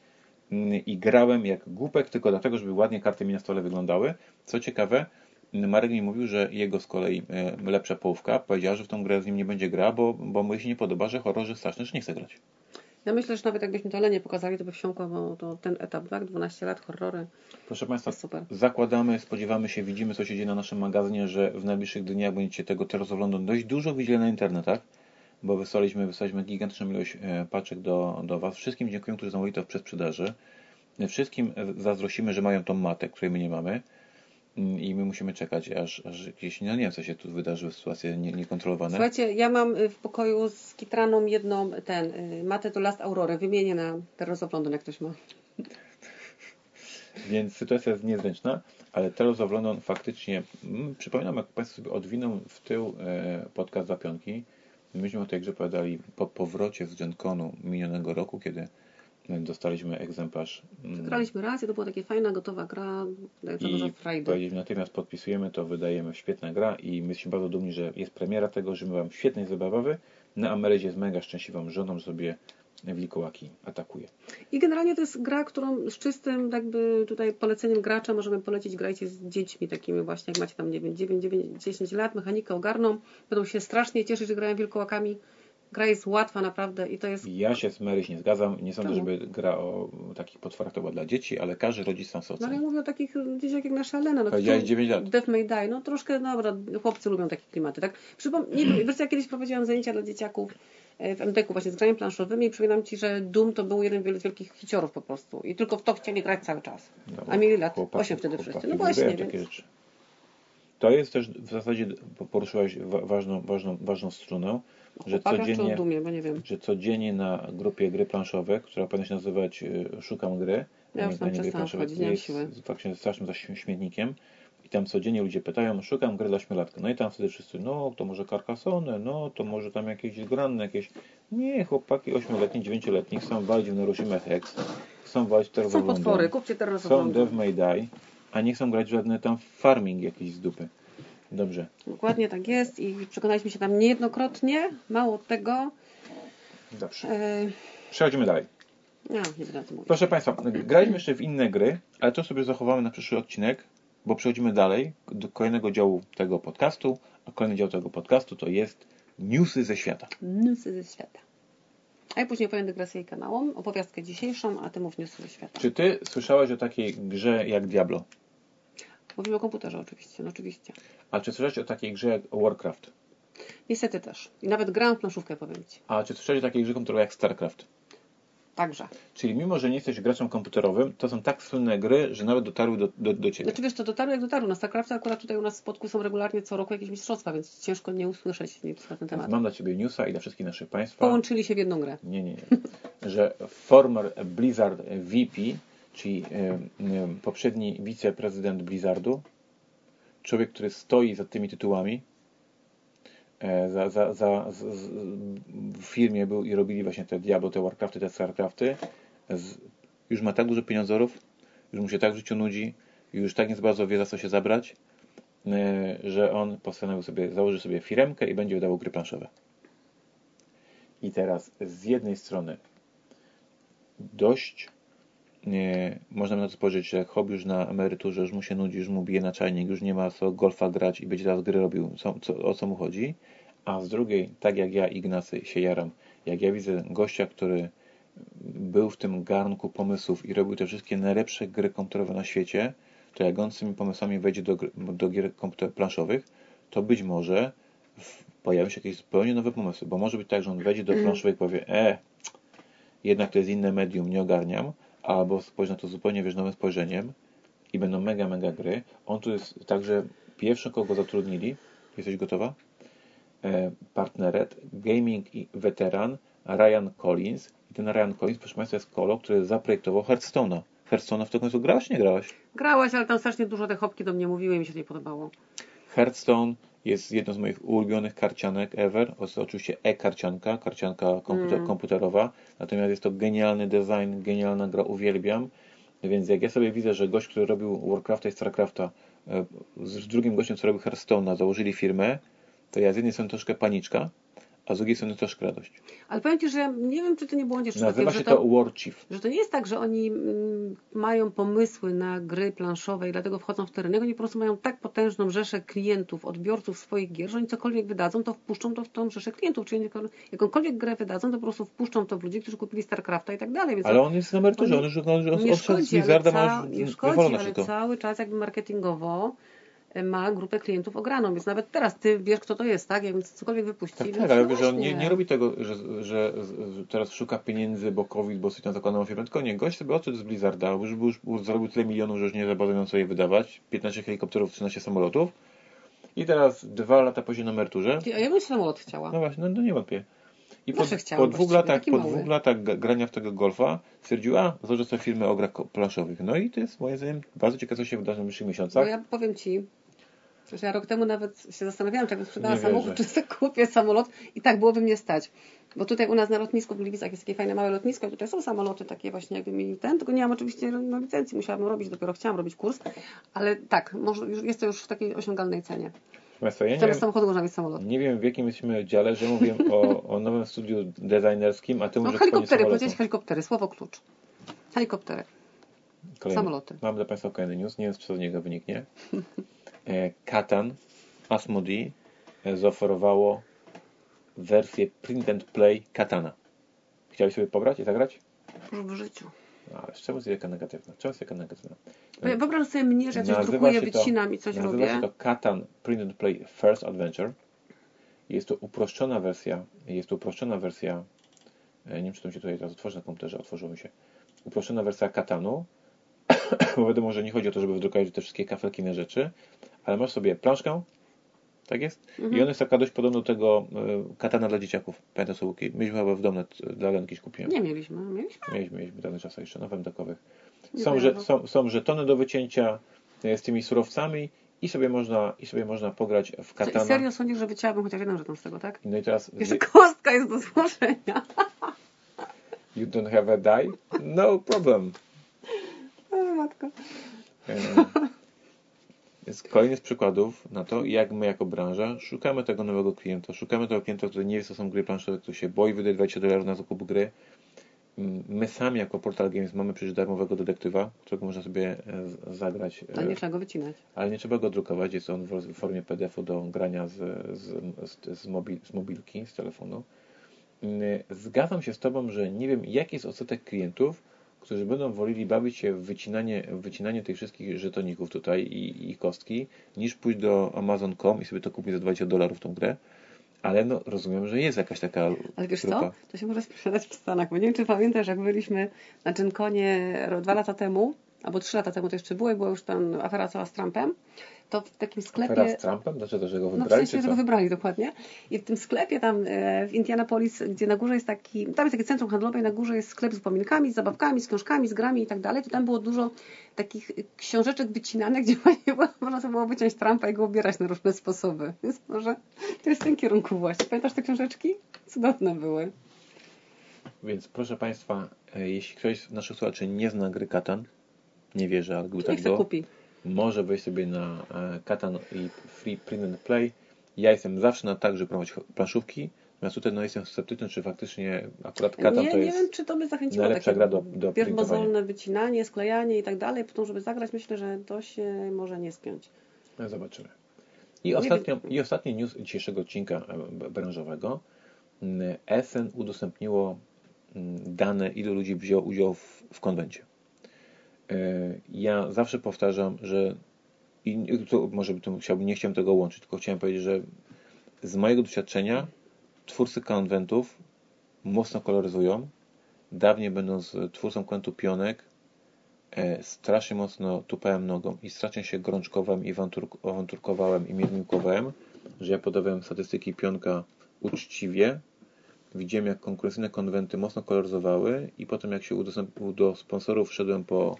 Mm, I grałem jak głupek tylko dlatego, żeby ładnie karty mi na stole wyglądały. Co ciekawe, Marek mi mówił, że jego z kolei lepsza połówka powiedziała, że w tą grę z nim nie będzie gra, bo, bo mu się nie podoba, że horror, że straszny, że nie chce grać. Ja myślę, że nawet jakbyśmy to Lenie pokazali, to by wsiąkło, bo to ten etap, tak? 12 lat, horrory. Proszę Państwa, zakładamy, spodziewamy się, widzimy co się dzieje na naszym magazynie, że w najbliższych dniach będziecie tego Terror of London dość dużo widzieli na internetach, bo wysłaliśmy, wysłaliśmy gigantyczną ilość e, paczek do, do Was. Wszystkim dziękuję, którzy zamówili to w przedsprzedaży. Wszystkim zazdrosimy, że mają tą matę, której my nie mamy. Mm, i my musimy czekać, aż, aż gdzieś, no nie wiem, co się tu wydarzyły, sytuacje nie, niekontrolowane. Słuchajcie, ja mam y, w pokoju z kitraną jedną, ten, y, matę do Last Aurory, wymienię na Terror of London, jak ktoś ma. Więc sytuacja jest niezręczna, ale Terror of London faktycznie, mm, przypominam, jak Państwo sobie odwiną w tył e, podcast Zapionki, myśmy o tej grze opowiadali po powrocie z GenConu minionego roku, kiedy dostaliśmy egzemplarz. Graliśmy raz, to była taka fajna, gotowa gra, I za frajdę. natychmiast podpisujemy to, wydajemy, świetna gra i my jesteśmy bardzo dumni, że jest premiera tego, że my mam świetnej zabawy. Na Amerydzie jest mega szczęśliwą żoną, sobie wilkołaki atakuje. I generalnie to jest gra, którą z czystym jakby tutaj poleceniem gracza możemy polecić, grajcie z dziećmi takimi właśnie, jak macie tam, nie wiem, 9, 9 10 lat, mechanikę ogarną, będą się strasznie cieszyć, że grają wilkołakami Gra jest łatwa naprawdę i to jest... Ja się z Maryś nie zgadzam. Nie sądzę, Czemu? żeby gra o takich potworach to była dla dzieci, ale każdy rodzic sam sobie No ale ja mówię o takich dzieciach jak nasza Lena. No, którzy- 9 lat. Death May Die. No troszkę, dobra, chłopcy lubią takie klimaty, tak? Przypom... nie wiem, wiesz, ja kiedyś prowadziłam zajęcia dla dzieciaków e, w MDK-u właśnie z graniem planszowymi i przypominam Ci, że Doom to był jeden z wielkich hiciorów po prostu i tylko w to chcieli grać cały czas. No, A mieli lat chłopaki- 8 wtedy chłopaki wszyscy. No właśnie, takie więc... rzeczy. To jest też w zasadzie poruszyłaś wa- ważną, ważną, ważną strunę, że codziennie, Dumie, bo nie wiem. że codziennie na grupie gry planszowe, która powinna się nazywać y, Szukam gry, Ja już tam nie gry planszowe, mam jest siły. faktycznie strasznym śmietnikiem i tam codziennie ludzie pytają, szukam gry dla śmielatka. No i tam wtedy wszyscy, no to może Carcassonne, no to może tam jakieś granne, jakieś... Nie, chłopaki ośmioletni, dziewięcioletni chcą walić w Narushima Hex, chcą walić Terror Są potwory, kupcie teraz są Death May Die, a nie chcą grać w żadne tam farming jakiś z dupy. Dobrze. Dokładnie tak jest i przekonaliśmy się tam niejednokrotnie. Mało tego. Dobrze. E, Przechodzimy dalej. no, nie będę o tym mówić. Proszę Państwa, graliśmy jeszcze w inne gry, ale to sobie zachowamy na przyszły odcinek, bo przechodzimy dalej do kolejnego działu tego podcastu, a kolejny dział tego podcastu to jest newsy ze świata. Newsy ze świata. A ja później opowiem dygresję kanałom, opowiastkę dzisiejszą, a ty mów newsy ze świata. Czy Ty słyszałeś o takiej grze jak Diablo? Mówimy o komputerze oczywiście, no oczywiście. A czy słyszałeś o takiej grze jak Warcraft? Niestety też. I nawet grałam w planszówkę, powiem Ci. A czy słyszałeś o takiej grze komputerowej jak StarCraft? Także. Czyli mimo, że nie jesteś graczem komputerowym, to są tak słynne gry, że nawet dotarły do, do, do Ciebie. Znaczy wiesz, to dotarło jak dotarło. Na StarCraftie akurat tutaj u nas w Spodku są regularnie co roku jakieś mistrzostwa, więc ciężko nie usłyszeć nic na ten temat. Mam dla Ciebie newsa i dla wszystkich naszych Państwa. Połączyli się w jedną grę. Nie, nie, nie. Że former Blizzard VP, czyli e, e, poprzedni wiceprezydent Blizzardu, człowiek, który stoi za tymi tytułami, e, za, za, za, z, z, w firmie był i robili właśnie te Diablo, te Warcrafty, te Starcrafty, z, już ma tak dużo pieniądzorów, już mu się tak w życiu nudzi, już tak nie za bardzo wie za co się zabrać, że on postanowił sobie, założy sobie firmkę i będzie wydawał gry planszowe. I teraz z jednej strony dość nie, można na to spojrzeć, że jak hobby już na emeryturze, już mu się nudzi, już mu bije na czajnik, już nie ma co golfa grać i będzie teraz gry robił, co, co, o co mu chodzi. A z drugiej, tak jak ja, Ignacy, się jaram, jak ja widzę gościa, który był w tym garnku pomysłów i robił te wszystkie najlepsze gry komputerowe na świecie, to jak on z tymi pomysłami wejdzie do, do gier komputer planszowych, to być może pojawią się jakieś zupełnie nowe pomysły, bo może być tak, że on wejdzie do planszowej i powie, e, jednak to jest inne medium, nie ogarniam, albo spojrzy na to zupełnie wiesz, nowym spojrzeniem i będą mega, mega gry. On tu jest także pierwszy, kogo zatrudnili. Jesteś gotowa? E, partneret, gaming i weteran Ryan Collins. I ten Ryan Collins, proszę Państwa, jest kolo, który zaprojektował Hearthstone'a. Hearthstone'a w to końcu grałaś, nie grałaś? Grałaś, ale tam strasznie dużo te chopki do mnie mówiły i mi się to nie podobało. Hearthstone jest jedną z moich ulubionych karcianek ever. Jest oczywiście e-karcianka, karcianka komputer, Mm. komputerowa. Natomiast jest to genialny design, genialna gra, uwielbiam. Więc jak ja sobie widzę, że gość, który robił Warcrafta i Starcrafta e, z drugim gościem, który robił Hearthstone'a, założyli firmę, to ja z jednej strony troszkę paniczka, a z drugiej strony troszkę radość. Ale powiem Ci, że nie wiem, czy Ty nie błądzisz Nazywa przypadkiem, się że to Chief. Że to nie jest tak, że oni mm, mają pomysły na gry planszowe i dlatego wchodzą w ten rynek. Oni po prostu mają tak potężną rzeszę klientów, odbiorców swoich gier, że oni cokolwiek wydadzą, to wpuszczą to w tą rzeszę klientów. Czyli jakąkolwiek grę wydadzą, to po prostu wpuszczą to w ludzi, którzy kupili StarCrafta i tak dalej. Więc Ale on jest na emeryturze, on on już on, on, nie odszedł z szkodzi, ale, Blizzarda, ma ca- już nie szkodzi, wywalone ma grupę klientów ograną, więc nawet teraz Ty wiesz, kto to jest, tak? Więc cokolwiek wypuści. Tak, tak, ale no że on nie, nie robi tego, że, że, że teraz szuka pieniędzy, bo COVID, bo sobie tam zakładał firmę, tylko nie, gość sobie odszedł z Blizzarda, już, już, już zarobił tyle milionów, że już nie za bardzo miał co je wydawać, 15 helikopterów, 13 samolotów i teraz dwa lata później na emeryturze, A ja bym samolot chciała. no właśnie, no, no nie wątpię. I po, po dwóch latach, po dwóch latach grania w tego golfa stwierdził, a założę sobie firmę o grach planszowych. No i to jest moim zdaniem bardzo ciekawe, co się wydarzy w najbliższych miesiącach. ja powiem Ci, że ja rok temu nawet się zastanawiałam, czy jakbym sprzedała Nie samochód, wierzę. czy sobie kupię samolot i tak byłoby mnie stać. Bo tutaj u nas na lotnisku w Gliwicach jest takie fajne małe lotnisko i tutaj są samoloty takie właśnie jakby mieli ten, tylko nie mam oczywiście no, licencji, musiałabym robić, dopiero chciałam robić kurs, ale tak, może, już, jest to już w takiej osiągalnej cenie. Państwa, ja nie Zamiast samochodu można mieć samolot. nie wiem w jakim jesteśmy dziale, że mówię o, o nowym studiu designerskim, a ty No mówisz o helikoptery, powiedziałeś helikoptery, słowo klucz. Helikoptery. Kolejny. Samoloty. Mam dla Państwa kolejny news, nie wiem, co z niego wyniknie. E, Katan, Asmodee e, zaoferowało wersję print and play Katana. Chciałbyś sobie pobrać i zagrać? Już w życiu. Ale czemu jest jaka negatywna? Czemu jest jaka negatywna? Wyobraź sobie mnie, że ja coś Nazywa drukuję, to- wycinam i coś Nazywa robię. się to Katan Print and Play First Adventure. Jest to uproszczona wersja. Jest to uproszczona wersja. e, Nie wiem, czy to mi się tutaj teraz otworzy na komputerze. Otworzyło mi się. Uproszczona wersja Katanu. Bo wiadomo, że nie chodzi o to, żeby wydrukować te wszystkie kafelki na rzeczy, ale masz sobie planszkę. Tak jest? Mhm. I ona jest taka dość podobna do tego e, katana dla dzieciaków. Pamiętam sobie? Mieliśmy chyba w domu, nawet dla Lenki kupiłem. Nie mieliśmy. Mieliśmy? Mieliśmy, mieliśmy w dawnych czasach jeszcze, na wędakowych. Nie Są, że, są, są żetony do wycięcia e, z tymi surowcami i sobie można, i sobie można pograć w I katana. serio sądzisz, że wycięłabym chociaż jeden żeton z tego, tak? No i teraz Jeszcze kostka jest do złożenia. you don't have a die? No problem. O, matko. E, Jest kolejny z przykładów na to, jak my jako branża szukamy tego nowego klienta. Szukamy tego klienta, który nie wie, co są gry planszowe, który się boi wydać 20 dolarów na zakup gry. My sami jako Portal Games mamy przecież darmowego detektywa, którego można sobie e, zagrać. e, Ale nie trzeba go wycinać. ale nie trzeba go drukować, jest on w formie PDF-u do grania z, z, z, z, mobil, z mobilki, z telefonu. Mm, Zgadzam się z Tobą, że nie wiem, jaki jest odsetek klientów, którzy będą woleli bawić się w wycinanie, w wycinanie tych wszystkich żetoników tutaj i, i kostki, niż pójść do Amazon.com i sobie to kupić za 20 dolarów tą grę. Ale no, rozumiem, że jest jakaś taka Ale wiesz grupa. co? To się może sprzedać w Stanach, bo nie wiem, czy pamiętasz, jak byliśmy na Dżynkonie dwa lata temu, albo trzy lata temu to jeszcze było i była już tam afera cała z Trumpem, to w takim sklepie... Afera z Trumpem? Dlaczego, że go No w wybrali, sensie, że go wybrali dokładnie. I w tym sklepie tam e, w Indianapolis, gdzie na górze jest taki, tam jest takie centrum handlowe i na górze jest sklep z upominkami, z zabawkami, z książkami, z grami i tak dalej, to tam było dużo takich książeczek wycinanych, gdzie można sobie było wyciąć Trumpa i go ubierać na różne sposoby. Więc może to jest w tym kierunku właśnie. Pamiętasz te książeczki? Cudowne były. Więc proszę Państwa, e, jeśli ktoś z naszych słuchaczy nie zna gry Katan, nie wierzę, ale gdyby tak to kupi. może wejść sobie na e, Katan i Free Print and Play. Ja jestem zawsze na tak, żeby promować planszówki, natomiast tutaj no, jestem sceptyczny, czy faktycznie akurat Katan nie, to nie jest... wiem, czy to by zachęciło najlepsza gra do- do pierwmozolne wycinanie, sklejanie i tak dalej, potem żeby zagrać, myślę, że to się może nie spiąć. No, Zobaczymy. I, Nie ostatnio, I ostatni news dzisiejszego odcinka e, branżowego. SN udostępniło mm, dane, ilu ludzi wzięło udział w, w konwencie. E, Ja zawsze powtarzam, że i to może by tu chciałbym, nie chciałem tego łączyć, tylko chciałem powiedzieć, że z mojego doświadczenia twórcy konwentów mocno koloryzują. Dawniej będąc twórcą konwentu Pionek, e, strasznie mocno tupałem nogą i strasznie się gorączkowałem i awantur- awanturkowałem i miedniłkowałem, że ja podawałem statystyki Pionka uczciwie. Widziałem, jak konkurencyjne konwenty mocno koloryzowały i potem jak się udostępnił do sponsorów, wszedłem po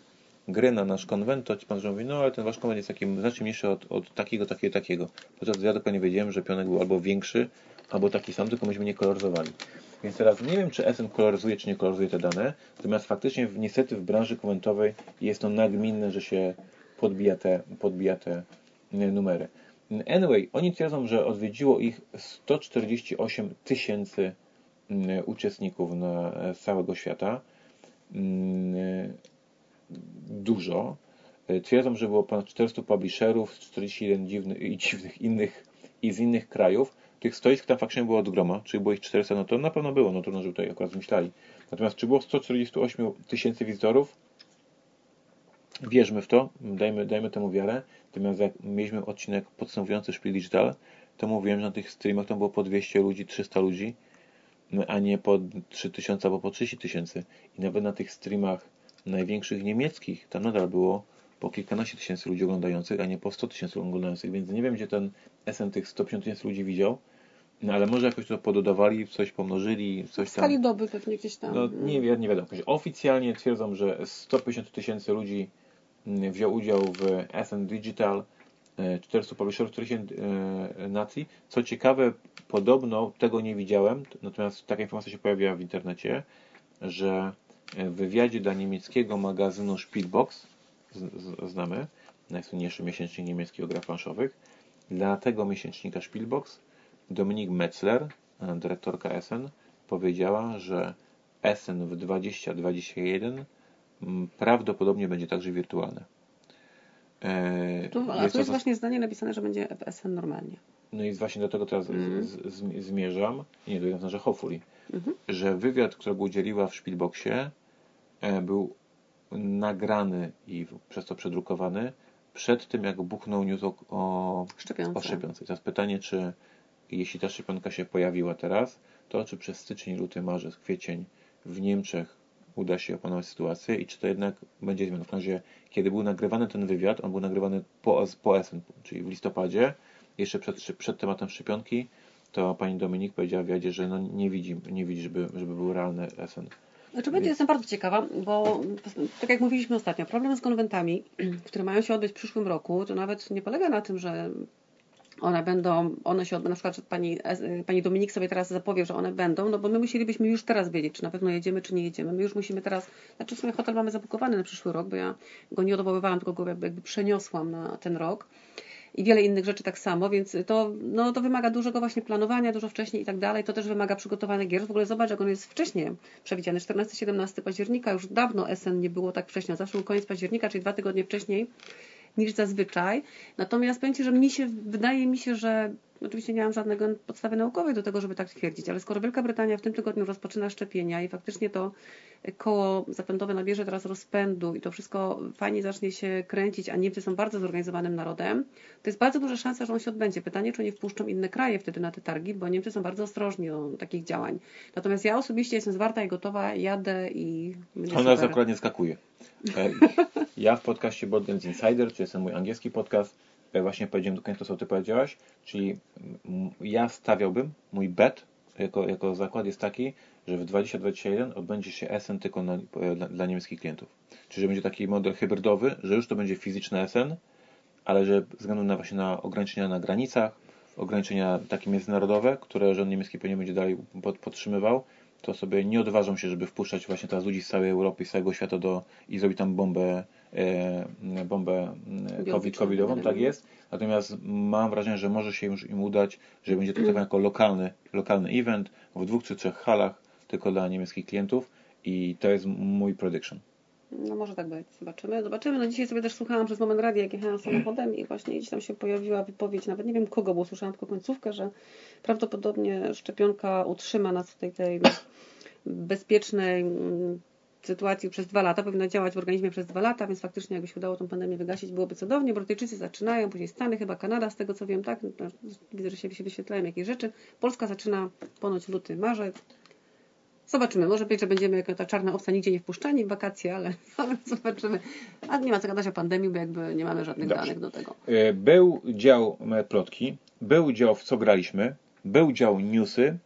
gry na nasz konwent, to ci pan mówi, no ale ten wasz konwent jest taki znacznie mniejszy od, od takiego, takiego, takiego. Podczas ja dokładnie wiedziałem, że Pionek był albo większy, albo taki sam, tylko myśmy nie koloryzowali. Więc teraz nie wiem, czy SN koloryzuje, czy nie koloryzuje te dane, natomiast faktycznie niestety w branży konwentowej jest to nagminne, że się podbija te, podbija te e, numery. Anyway, oni twierdzą, że odwiedziło ich 148 tysięcy mm, uczestników na, e, z całego świata. Dużo. E, Twierdzą, że było ponad 400 publisherów z 41 dziwnych i dziwnych innych i z innych krajów. Tych stoisk tam faktycznie było od groma, czyli było ich 400, no to na pewno było, no trudno, żeby tutaj akurat zmyślali. Natomiast czy było 148 tysięcy wizytorów? Wierzmy w to, dajmy, dajmy temu wiarę. Natomiast jak mieliśmy odcinek podsumowujący Szpil Digital, to mówiłem, że na tych streamach tam było po 200 ludzi, 300 ludzi, no, a nie po 3000 albo po 30 tysięcy. I nawet na tych streamach największych niemieckich, tam nadal było po kilkanaście tysięcy ludzi oglądających, a nie po 100 tysięcy oglądających, więc nie wiem, gdzie ten SN tych 150 tysięcy ludzi widział, no ale może jakoś to pododawali, coś pomnożyli, W coś tam. skali doby pewnie gdzieś tam. No nie, wi- nie wiadomo. Oficjalnie twierdzą, że 150 tysięcy ludzi mm, wziął udział w SN Digital, e, 400 publisherów 40 e, nacji. Co ciekawe, podobno tego nie widziałem, natomiast taka informacja się pojawiła w internecie, że w wywiadzie dla niemieckiego magazynu Spielbox, znamy, najsłynniejszy miesięcznik niemiecki o grach planszowych, dla tego miesięcznika Spielbox Dominik Metzler, e, dyrektorka SN, powiedziała, że SN w 2021 mm, prawdopodobnie będzie także wirtualne. E, Tu, a jest to jest właśnie zdanie napisane, że będzie FSN normalnie. No i właśnie do tego teraz Mhm. z, z, zmierzam, nie, to znaczy hopefully, Mhm. że wywiad, którego udzieliła w Spielboxie e, był nagrany i przez to przedrukowany przed tym, jak buchnął news o, o, Szczepionce. o szczepionce. Teraz pytanie, czy jeśli ta szczepionka się pojawiła teraz, to czy przez styczeń, luty, marzec, kwiecień w Niemczech uda się opanować sytuację i czy to jednak będzie zmiana. W razie, kiedy był nagrywany ten wywiad, on był nagrywany po, po SN, czyli w listopadzie, jeszcze przed, przed tematem szczepionki, to pani Dominik powiedziała w wywiadzie, że no nie widzi, nie widzi żeby, żeby był realny SN. Znaczy będzie, jestem bardzo ciekawa, bo tak jak mówiliśmy ostatnio, problem z konwentami, które mają się odbyć w przyszłym roku, to nawet nie polega na tym, że one będą, one się odbędą, na przykład pani, pani Dominik sobie teraz zapowie, że one będą, no bo my musielibyśmy już teraz wiedzieć, czy na pewno jedziemy, czy nie jedziemy. My już musimy teraz, znaczy w sumie hotel mamy zabukowany na przyszły rok, bo ja go nie odwoływałam, tylko go jakby, jakby przeniosłam na ten rok i wiele innych rzeczy tak samo, więc to, no, to wymaga dużego właśnie planowania, dużo wcześniej i tak dalej. To też wymaga przygotowanych gier. W ogóle zobacz, jak on jest wcześniej przewidziany. 14-17 października, już dawno SN nie było tak wcześnie. Zawsze był koniec października, czyli dwa tygodnie wcześniej niż zazwyczaj. Natomiast powiem Ci, że mnie się, wydaje mi się, że oczywiście nie mam żadnego podstawy naukowej do tego, żeby tak twierdzić, ale skoro Wielka Brytania w tym tygodniu rozpoczyna szczepienia i faktycznie to koło zapędowe nabierze teraz rozpędu i to wszystko fajnie zacznie się kręcić, a Niemcy są bardzo zorganizowanym narodem, to jest bardzo duża szansa, że on się odbędzie. Pytanie, czy nie wpuszczą inne kraje wtedy na te targi, bo Niemcy są bardzo ostrożni do takich działań. Natomiast ja osobiście jestem zwarta i gotowa, jadę i On nas akurat nie skakuje. E, Ja w podcaście Board Games Insider, czyli jest mój angielski podcast, właśnie powiedziałem dokładnie to, co ty powiedziałaś, czyli ja stawiałbym, mój bet jako, jako zakład jest taki, że w 2021 odbędzie się SN tylko na, e, dla, dla niemieckich klientów. Czyli że będzie taki model hybrydowy, że już to będzie fizyczny SN, ale że ze względu na właśnie na ograniczenia na granicach, ograniczenia takie międzynarodowe, które rząd niemiecki pewnie będzie dalej pod, podtrzymywał, to sobie nie odważą się, żeby wpuszczać właśnie teraz ludzi z całej Europy z całego świata do, i zrobić tam bombę, e, bombę e, COVID, covidową, tak jest. Natomiast mam wrażenie, że może się już im udać, że będzie to traktowany jako lokalny, lokalny event w dwóch czy trzech halach tylko dla niemieckich klientów i to jest mój prediction. No może tak być, zobaczymy. Zobaczymy. No dzisiaj sobie też słuchałam przez moment radia, jak jechałam samochodem i właśnie gdzieś tam się pojawiła wypowiedź, nawet nie wiem kogo, bo słyszałam tylko końcówkę, że prawdopodobnie szczepionka utrzyma nas w tej, tej bezpiecznej mm, sytuacji przez dwa lata, powinna działać w organizmie przez dwa lata, więc faktycznie jakby się udało tą pandemię wygasić, byłoby cudownie. Brytyjczycy zaczynają, później Stany, chyba Kanada, z tego co wiem, tak? No, Widzę, że się, się wyświetlają jakieś rzeczy. Polska zaczyna ponoć luty, marzec. Zobaczymy. Może być, że będziemy jako ta czarna owca nigdzie nie wpuszczani w wakacje, ale, ale zobaczymy. A nie ma co gadać o pandemii, bo jakby nie mamy żadnych Dobrze. danych do tego. E, Był dział e, plotki, był dział w co graliśmy, był dział newsy.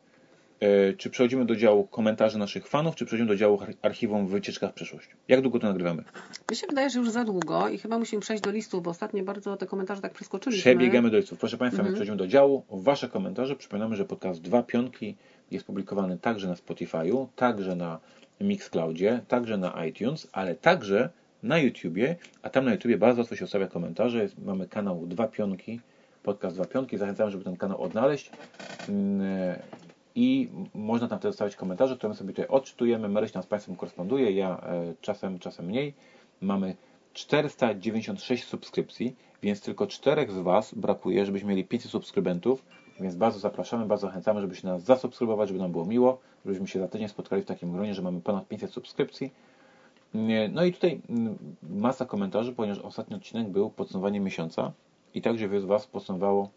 E, Czy przechodzimy do działu komentarzy naszych fanów, czy przechodzimy do działu ar- archiwum w przeszłość? Jak długo to nagrywamy? Mi się wydaje, że już za długo i chyba musimy przejść do listów, bo ostatnio bardzo te komentarze tak przeskoczyliśmy. Przebiegamy do listów. Proszę Państwa, Mhm. my przechodzimy do działu. Wasze komentarze. Przypominamy, że podcast Dwa Pionki jest publikowany także na Spotify'u, także na Mixcloudzie, także na iTunes, ale także na YouTubie, a tam na YouTubie bardzo łatwo się ustawia komentarze. Mamy kanał Dwa Pionki, podcast Dwa Pionki. Zachęcam, żeby ten kanał odnaleźć. I można tam też zostawiać komentarze, które my sobie tutaj odczytujemy. Maryś tam z Państwem koresponduje, ja e, czasem, czasem mniej. Mamy 496 subskrypcji, więc tylko czterech z Was brakuje, żebyśmy mieli 500 subskrybentów, więc bardzo zapraszamy, bardzo zachęcamy, żebyście nas zasubskrybować, żeby nam było miło, żebyśmy się za tydzień spotkali w takim gronie, że mamy ponad 500 subskrypcji. No i tutaj mm, masa komentarzy, ponieważ ostatni odcinek był podsumowaniem miesiąca i także wielu z Was podsumowało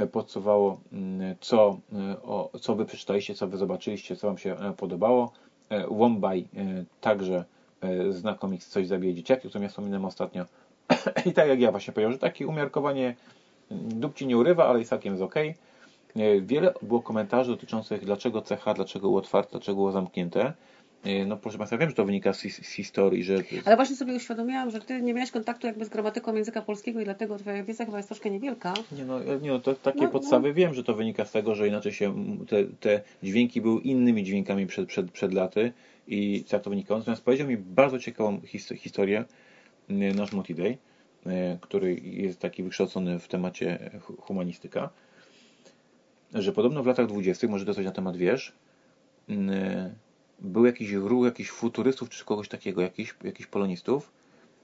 e, podsumowało, mm, co, e, co Wy przeczytaliście, co Wy zobaczyliście, co Wam się e, podobało. Wombaj także zna Coś zabije dzieciaki, o którym ja wspominałem ostatnio. I tak jak ja właśnie powiedział, że takie umiarkowanie mm, dupci nie urywa, ale jest całkiem jest ok. Wiele było komentarzy dotyczących dlaczego CH, dlaczego było otwarte, dlaczego było zamknięte. E, No proszę Państwa, wiem, że to wynika z, z historii, że Ale właśnie sobie uświadomiłam, że Ty nie miałeś kontaktu jakby z gramatyką języka polskiego i dlatego Twoja wiedza chyba jest troszkę niewielka. Nie no, nie no to, takie No, no. podstawy wiem, że to wynika z tego, że inaczej się te, te dźwięki były innymi dźwiękami przed, przed, przed laty i jak to wynikało. Natomiast powiedział mi bardzo ciekawą his, historię m, nasz Motiday, e, który jest taki wykształcony w temacie hu- humanistyka, że podobno w latach dwudziestych, może to coś na temat wiesz, m, był jakiś ruch jakichś futurystów czy kogoś takiego, jakichś, jakichś polonistów,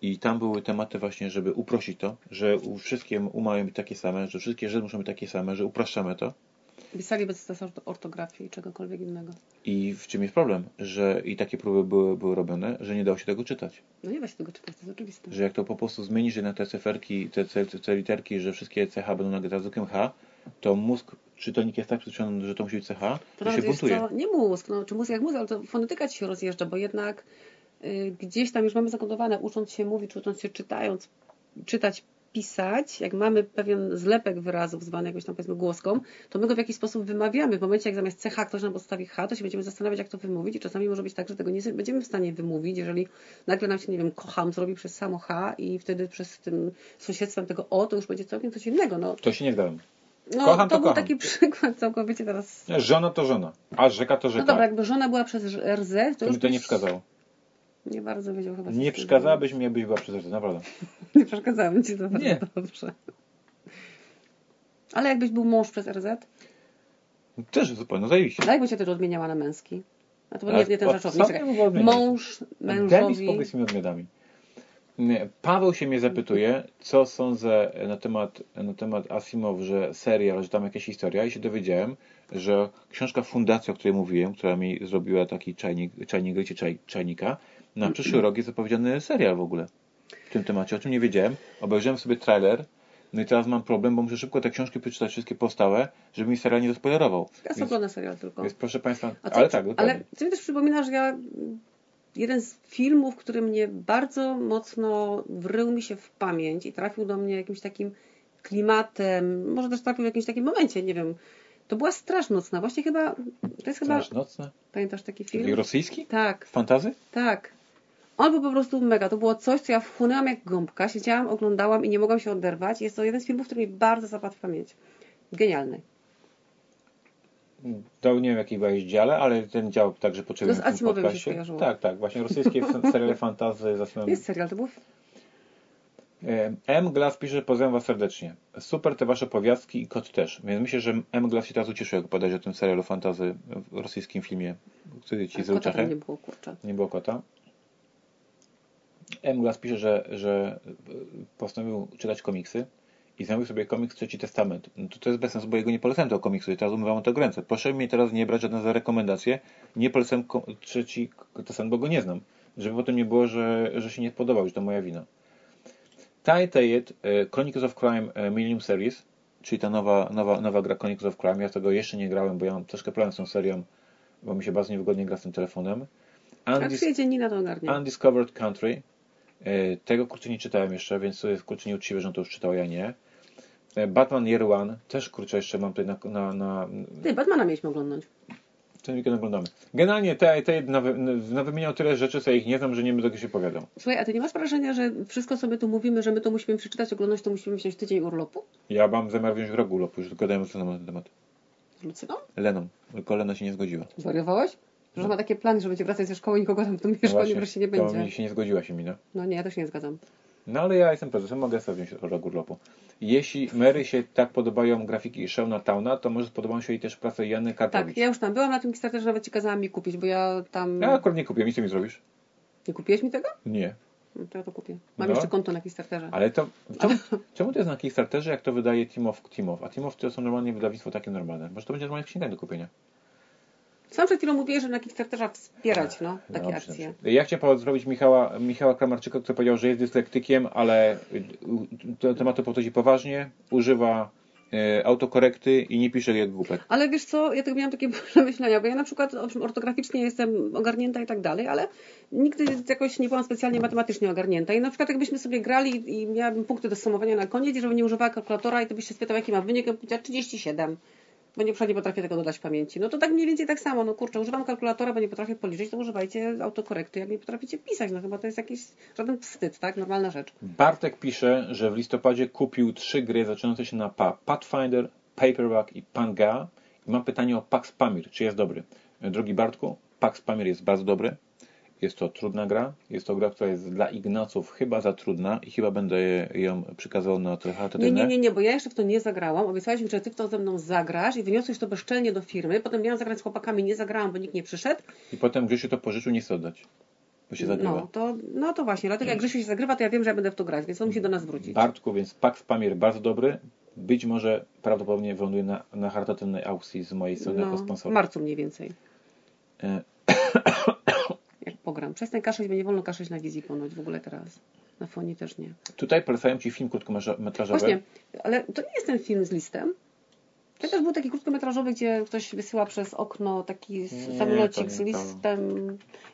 I tam były tematy właśnie, żeby uprościć to, że u- wszystkie U mają być takie same, że wszystkie Ż muszą być takie same, że upraszczamy to. Pisali bez testu ortografii i czegokolwiek innego. I w czym jest problem? Że i takie próby były, były robione, że nie dało się tego czytać. No nie da się tego czytać, to jest oczywiste. Że jak to po prostu zmienisz na te cyferki, te, te, te literki, że wszystkie CH będą nagrane zwykłym H, to mózg, czytelnik jest tak przyzwyczajony, że to musi być CH, To się buntuje. co, nie mózg, no, czy mózg jak mózg, ale to fonetyka ci się rozjeżdża, bo jednak y, gdzieś tam już mamy zakodowane, ucząc się mówić, ucząc się czytając, czytać, pisać, jak mamy pewien zlepek wyrazów zwany jakąś tam powiedzmy głoską, to my go w jakiś sposób wymawiamy. W momencie, jak zamiast CH ktoś nam postawi H, to się będziemy zastanawiać, jak to wymówić i czasami może być tak, że tego nie będziemy w stanie wymówić, jeżeli nagle nam się, nie wiem, kocham zrobi przez samo H i wtedy przez tym sąsiedztwem tego O, to już będzie całkiem coś innego. No, To się nie zgadzam. No Kocham, to, to był kocham. taki przykład całkowicie teraz Żona to żona, a rzeka to rzeka. no dobra, jakby żona była przez RZ, to, to już mi to nie przeszkadzało. Nie bardzo wiedział chyba. Nie przeszkadzałabyś mi, jakbyś była przez naprawdę. zrobić. Nie przeszkadzałem ci to bardzo Nie. dobrze. Ale jakbyś był mąż przez RZ, Też zupełnie, no zajebiście. a jakby cię wtedy odmieniała na męski? A to Ale nie, nie ten rzeczownik. Mąż mi mężowi. spokój z tymi odmianami. Paweł się mnie zapytuje, co sądzę na temat, na temat Asimov, że serial, że tam jakaś historia i się dowiedziałem, że książka Fundacja, o której mówiłem, która mi zrobiła taki czajnik, czajnik grycie czaj, czajnika, na przyszły rok jest zapowiedziany serial w ogóle w tym temacie, o czym nie wiedziałem. Obejrzałem sobie trailer, no i teraz mam problem, bo muszę szybko te książki przeczytać wszystkie pozostałe, żeby mi serial nie zaspoilerował. Ja Więc, oglądam serial tylko. więc proszę Państwa, co- ale tak, dokładnie. Ale co mi też przypomina, że ja jeden z filmów, który mnie bardzo mocno wrył mi się w pamięć i trafił do mnie jakimś takim klimatem, może też trafił w jakimś takim momencie, nie wiem. To była Straż Nocna. Właśnie chyba, to jest chyba, Straż nocne? pamiętasz taki film? rosyjski? Tak, Fantazy? tak. On był po prostu mega. To było coś, co ja wchłonęłam jak gąbka. Siedziałam, oglądałam i nie mogłam się oderwać. Jest to jeden z filmów, który mi bardzo zapadł w pamięć. Genialny. To nie wiem jakiej byłeś dziale, ale ten dział także potrzebny z w tym się podcaście. Tak, tak, właśnie rosyjskie seriale fantazy zaczynam. Jest serial, to był E, M. Glass pisze, pozdrawiam Was serdecznie. Super te Wasze powiastki i kot też. Więc myślę, że M. Glass się teraz ucieszył, jak podać o tym serialu fantazy w rosyjskim filmie, który Ci czachę. nie było. Nie było kota. M. Glass pisze, że, że postanowił czytać komiksy i zamówił sobie komiks Trzeci Testament. No to, to jest bez sensu, bo jego nie polecałem tego komiksu i teraz umywam to ręce. Proszę mnie teraz nie brać żadne za rekomendacje. Nie polecam ko- Trzeci Testament, bo go nie znam. Żeby potem nie było, że, że się nie podobał, że to moja wina. Tie Tayet, Chronicles of Crime e, Millennium Series, czyli ta nowa, nowa, nowa gra Chronicles of Crime. Ja tego jeszcze nie grałem, bo ja mam troszkę problem z tą serią, bo mi się bardzo niewygodnie gra z tym telefonem. Undis- ogarnie. Undiscovered Country. E, Tego kurczę nie czytałem jeszcze, więc to jest kurczę nieuczciwe, że on to już czytał, ja nie. E, Batman Year One, też kurczę jeszcze mam tutaj na, na, na Ty, Batmana mieliśmy oglądać. ten weekend oglądamy. Generalnie te, te na, na wymieniał tyle rzeczy, co ja ich nie znam, że nie będę się opowiadał. Słuchaj, a ty nie masz wrażenia, że wszystko sobie tu mówimy, że my to musimy przeczytać, oglądać, to musimy wziąć tydzień urlopu? Ja mam zamiar wziąć rok urlopu, już z Leną na ten temat. Z Lucyną? Leną, tylko Lena się nie zgodziła. Zwariowałeś? Że ma takie plany, że będzie wracać ze szkoły i nikogo tam w tym No mieszkaniu właśnie, wreszcie nie to będzie. mi się nie zgodziła się mi, no. No nie, ja też nie zgadzam. No ale ja jestem prezesem, mogę sobie wziąć rok urlopu. Jeśli Mary się tak podobają grafiki Shauna Towna, to może spodobają się jej też prace Jany Karpowicz. Tak, ja już tam byłam na tym Kickstarterze, nawet ci kazałam mi kupić, bo ja tam... Ja akurat nie kupię, nic mi zrobisz? Nie kupiłeś mi tego? Nie. No to ja to kupię. Mam No. jeszcze konto na Kickstarterze. Ale to. Czemu, czemu to jest na Kickstarterze, jak to wydaje Timow Timow? A Timow to są normalnie wydawnictwo takie normalne. Może to będzie normalnie w księgach do kupienia. Sam przed chwilą mówiłeś, że na Kickstarterze wspierać no, takie Dobrze, akcje. dobrze. Ja chciałem pozdrowić Michała, Michała Kramarczyka, który powiedział, że jest dyslektykiem, ale do tematu podchodzi poważnie, używa e, autokorekty i nie pisze jak głupek. Ale wiesz co, ja tak miałam takie przemyślenia, bo ja na przykład ortograficznie jestem ogarnięta i tak dalej, ale nigdy jakoś nie byłam specjalnie matematycznie ogarnięta. I na przykład jakbyśmy sobie grali i miałabym punkty do sumowania na koniec, i żebym nie używała kalkulatora i to byś się spytał, jaki mam wynik, ja bym powiedziała 37. Bo nie, nie potrafię tego dodać w pamięci. No to tak mniej więcej tak samo. No kurczę, używam kalkulatora, bo nie potrafię policzyć, to używajcie autokorekty, jak nie potraficie pisać. No chyba to jest jakiś żaden wstyd, tak? Normalna rzecz. Bartek pisze, że w listopadzie kupił trzy gry zaczynające się na PA. Pathfinder, Paperback i Panga. I mam pytanie o Pax Pamir. Czy jest dobry? Drogi Bartku, Pax Pamir jest bardzo dobry. Jest to trudna gra. Jest to gra, która jest dla Ignaców chyba za trudna i chyba będę ją przykazał na trochę Nie, nie, nie, nie, bo ja jeszcze w to nie zagrałam. Obiecałeś mi, że ty w to ze mną zagrasz i wyniosłeś to bezczelnie do firmy. Potem miałam zagrać z chłopakami, nie zagrałam, bo nikt nie przyszedł. I potem Grzesiu to pożyczył, nie chce oddać. bo się zagrywa. No to, no to właśnie, dlatego jak Grzesiu się zagrywa, to ja wiem, że ja będę w to grać, więc on musi do nas wrócić. Bartku, więc Pax Pamir bardzo dobry. Być może prawdopodobnie wyląduje na, na charytatywnej aukcji z mojej strony jako No, w marcu mniej więcej, E, pogram. Przestań kaszleć, bo nie wolno kaszleć na wizji ponoć w ogóle teraz. Na fonie też nie. tutaj polecają Ci film krótkometrażowy. Właśnie, ale to nie jest ten film z listem. To też był taki krótkometrażowy, gdzie ktoś wysyła przez okno taki samolocik z listem.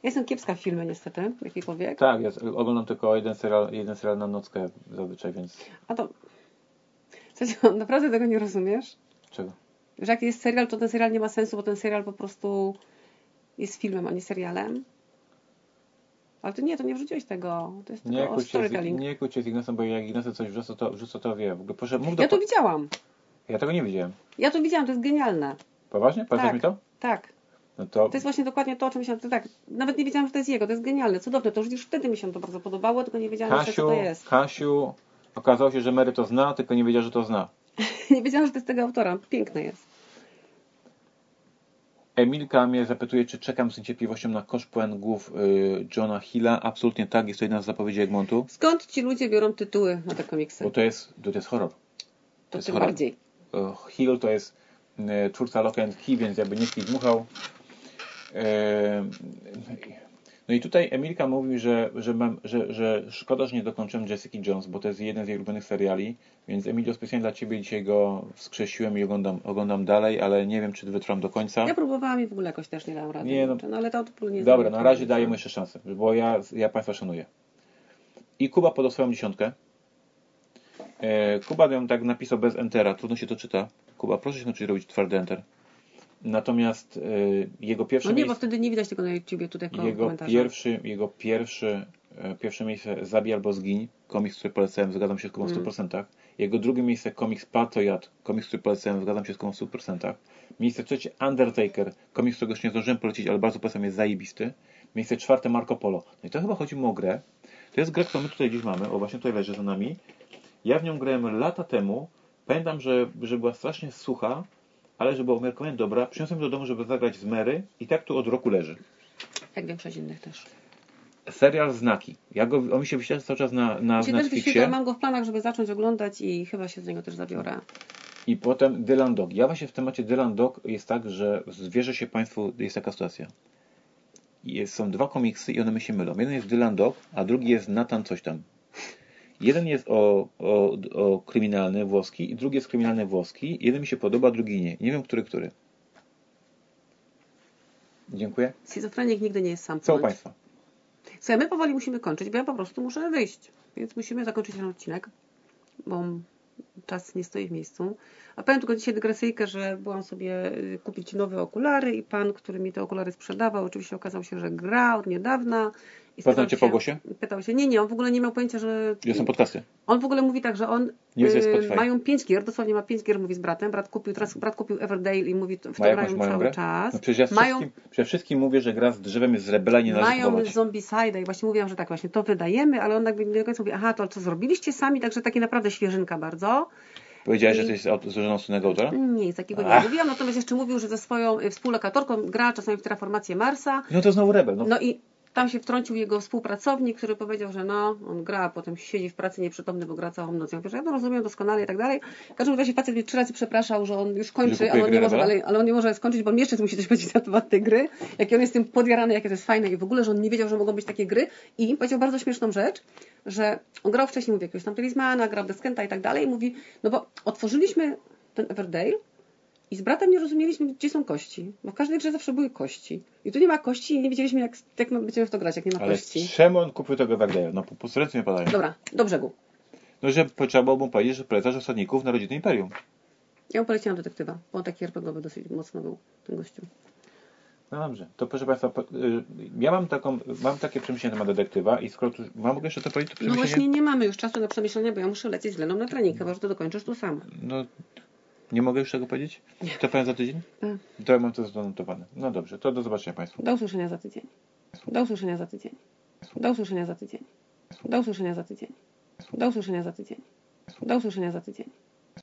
Ja jestem kiepska w filmy niestety, jakikolwiek. Tak, ja oglądam tylko jeden serial, jeden serial na nockę zazwyczaj, więc A to... Słuchajcie, naprawdę tego nie rozumiesz? czego? Że jak jest serial, to ten serial nie ma sensu, bo ten serial po prostu jest filmem, a nie serialem. Ale to nie, to nie wrzuciłeś tego. To jest Nie tylko się, z, storytelling. nie kłóć się z Ignesem, bo jak Ignacy coś wrzuca, to, wrzuca, to wie. W ogóle proszę, mów do... Ja to widziałam. ja tego nie widziałem. Ja to widziałam, to jest genialne. Poważnie? Powiesz Tak. mi to? Tak. No to... To jest właśnie dokładnie to, o czym myślałam. To tak, nawet nie wiedziałam, że to jest jego. To jest genialne, cudowne. To już, już wtedy mi się to bardzo podobało, tylko nie wiedziałam jeszcze, co Kasiu, to jest. Kasiu, okazało się, że Mary to zna, tylko nie wiedziała, że to zna. nie wiedziałam, że to jest tego autora. Piękne jest. Emilka mnie zapytuje, czy czekam z niecierpliwością na kosz pełen głów y, Johna Hilla. Absolutnie tak, jest to jedna z zapowiedzi Egmontu, Skąd ci ludzie biorą tytuły na te komiksy? bo to jest, to jest horror. to jest tym horror. bardziej. Hill to jest e, twórca Lock and Key, więc jakby nikt nie dmuchał. E, No i tutaj Emilka mówi, że, że, mam, że, że szkoda, że nie dokończyłem Jessica Jones, bo to jest jeden z jej ulubionych seriali, więc Emilio specjalnie dla Ciebie dzisiaj go wskrzesiłem i oglądam, oglądam dalej, ale nie wiem, czy wytrwam do końca. Ja próbowałam i w ogóle jakoś też nie dałam rady. Nie, no. no ale to, nie Dobra, na razie daję mu jeszcze szansę, bo ja, ja Państwa szanuję. I Kuba podał swoją dziesiątkę. E, Kuba ją tak napisał bez entera, trudno się to czyta. Kuba, proszę się nauczyć robić twardy enter. Natomiast e, jego pierwsze No nie, bo miejsce, wtedy nie widać tego na YouTubie tutaj w jego pierwszy, jego pierwszy, e, pierwsze miejsce Zabij albo zgiń, komiks, który polecałem, zgadzam się z Kubą w Mm. 100%. Jego drugie miejsce komiks Platojad, komiks, który polecałem, zgadzam się z Kubą w 100%. Miejsce trzecie Undertaker, komiks, którego jeszcze nie zdążyłem polecić, ale bardzo polecam, jest zajebisty. Miejsce czwarte Marco Polo. No i to chyba chodzi mu o grę. To jest gra, którą my tutaj gdzieś mamy, o właśnie tutaj leży za nami. Ja w nią grałem lata temu. Pamiętam, że, że była strasznie sucha, ale że była umiarkowanie dobra. Przyniosłem do domu, żeby zagrać z Mary i tak tu od roku leży. Jak większość innych też. Serial Znaki. Ja go, on mi się wyświetla cały czas na, na się też Netflixie. mam go w planach, żeby zacząć oglądać i chyba się z niego też zabiorę. I potem Dylan Dog. Ja właśnie w temacie Dylan Dog jest tak, że zwierzę się Państwu, jest taka sytuacja. Jest, są dwa komiksy i one mi się mylą. Jeden jest Dylan Dog, a drugi jest Nathan coś tam. Jeden jest o, o, o kryminalny włoski i drugi jest kryminalny włoski. Jeden mi się podoba, drugi nie. Nie wiem, który, który. Dziękuję. Schizofrenik nigdy nie jest sam. Co u. Państwa? Słuchaj, my powoli musimy kończyć, bo ja po prostu muszę wyjść. Więc musimy zakończyć ten odcinek, bo czas nie stoi w miejscu. A powiem tylko dzisiaj dygresyjkę, że byłam sobie y, kupić nowe okulary i pan, który mi te okulary sprzedawał, oczywiście okazał się, że gra od niedawna. I cię się- po głosie? Pytał się, nie, nie, on w ogóle nie miał pojęcia, że... Gdzie są podcasty? On w ogóle mówi tak, że on Nie jest y, Spotify. mają pięć gier, dosłownie ma pięć gier, mówi z bratem. Brat kupił, teraz brat kupił Everdale i mówi, w to Ma jakąś grają moją cały grę? czas. No przecież ja mają wszystkim, przede wszystkim mówię, że gra z drzewem jest z rebela i nie należy mają kupować. Zombicide i właśnie mówiłam, że tak właśnie to wydajemy, ale on jakby nie do końca mówi, aha, to co zrobiliście sami, także takie naprawdę świeżynka bardzo. Powiedziałeś, że I- jesteś aut- złożoną synego autora? Nie, nic takiego nie Ach. mówiłam, natomiast jeszcze mówił, że ze swoją y, współlokatorką gra czasami w Terraformację Marsa, No to znowu rebel. No. no i tam się wtrącił jego współpracownik, który powiedział, że no, on gra, a potem siedzi w pracy nieprzytomny, bo gra całą noc. Ja mówię, że ja to rozumiem doskonale i tak dalej. W każdym razie facet mnie trzy razy przepraszał, że on już kończy, ale on, nie może, Rebela? ale, ale on nie może skończyć, bo on jeszcze musi coś powiedzieć na temat tej gry. Jaki on jest tym podjarany, jakie to jest fajne i w ogóle, że on nie wiedział, że mogą być takie gry. I powiedział bardzo śmieszną rzecz, że on grał wcześniej, mówi, jakiegoś tam Talismana, grał Deskenta i tak dalej. I mówi, no bo otworzyliśmy ten Everdale i z bratem nie rozumieliśmy, gdzie są kości. Bo w każdej grze zawsze były kości. I tu nie ma kości i nie wiedzieliśmy, jak, jak my będziemy w to grać, jak nie ma Ale kości. czemu on kupił tego Wagneya? No po prostu ręce nie padają. Dobra, do brzegu. No, że trzeba mu powiedzieć, że polecasz osadników na rodzinę Imperium. Ja mu poleciłam detektywa, bo on taki RPGowy dosyć mocno był, ten gościu. No dobrze. To proszę Państwa, y, ja mam taką, mam takie przemyślenie na temat detektywa i skoro tu, mam jeszcze to powiedzieć, to No przemyślenie? właśnie nie mamy już czasu na przemyślenia, bo ja muszę lecieć z Leną na trening, chyba że to dokończysz tu sam. No, nie mogę już tego powiedzieć? To powiem za tydzień? Tak. To ja mam to zanotowane. No dobrze, to do zobaczenia Państwu. Do usłyszenia za tydzień. Do usłyszenia za tydzień. Do usłyszenia za tydzień. Do usłyszenia za tydzień. Do usłyszenia za tydzień. Do usłyszenia za tydzień.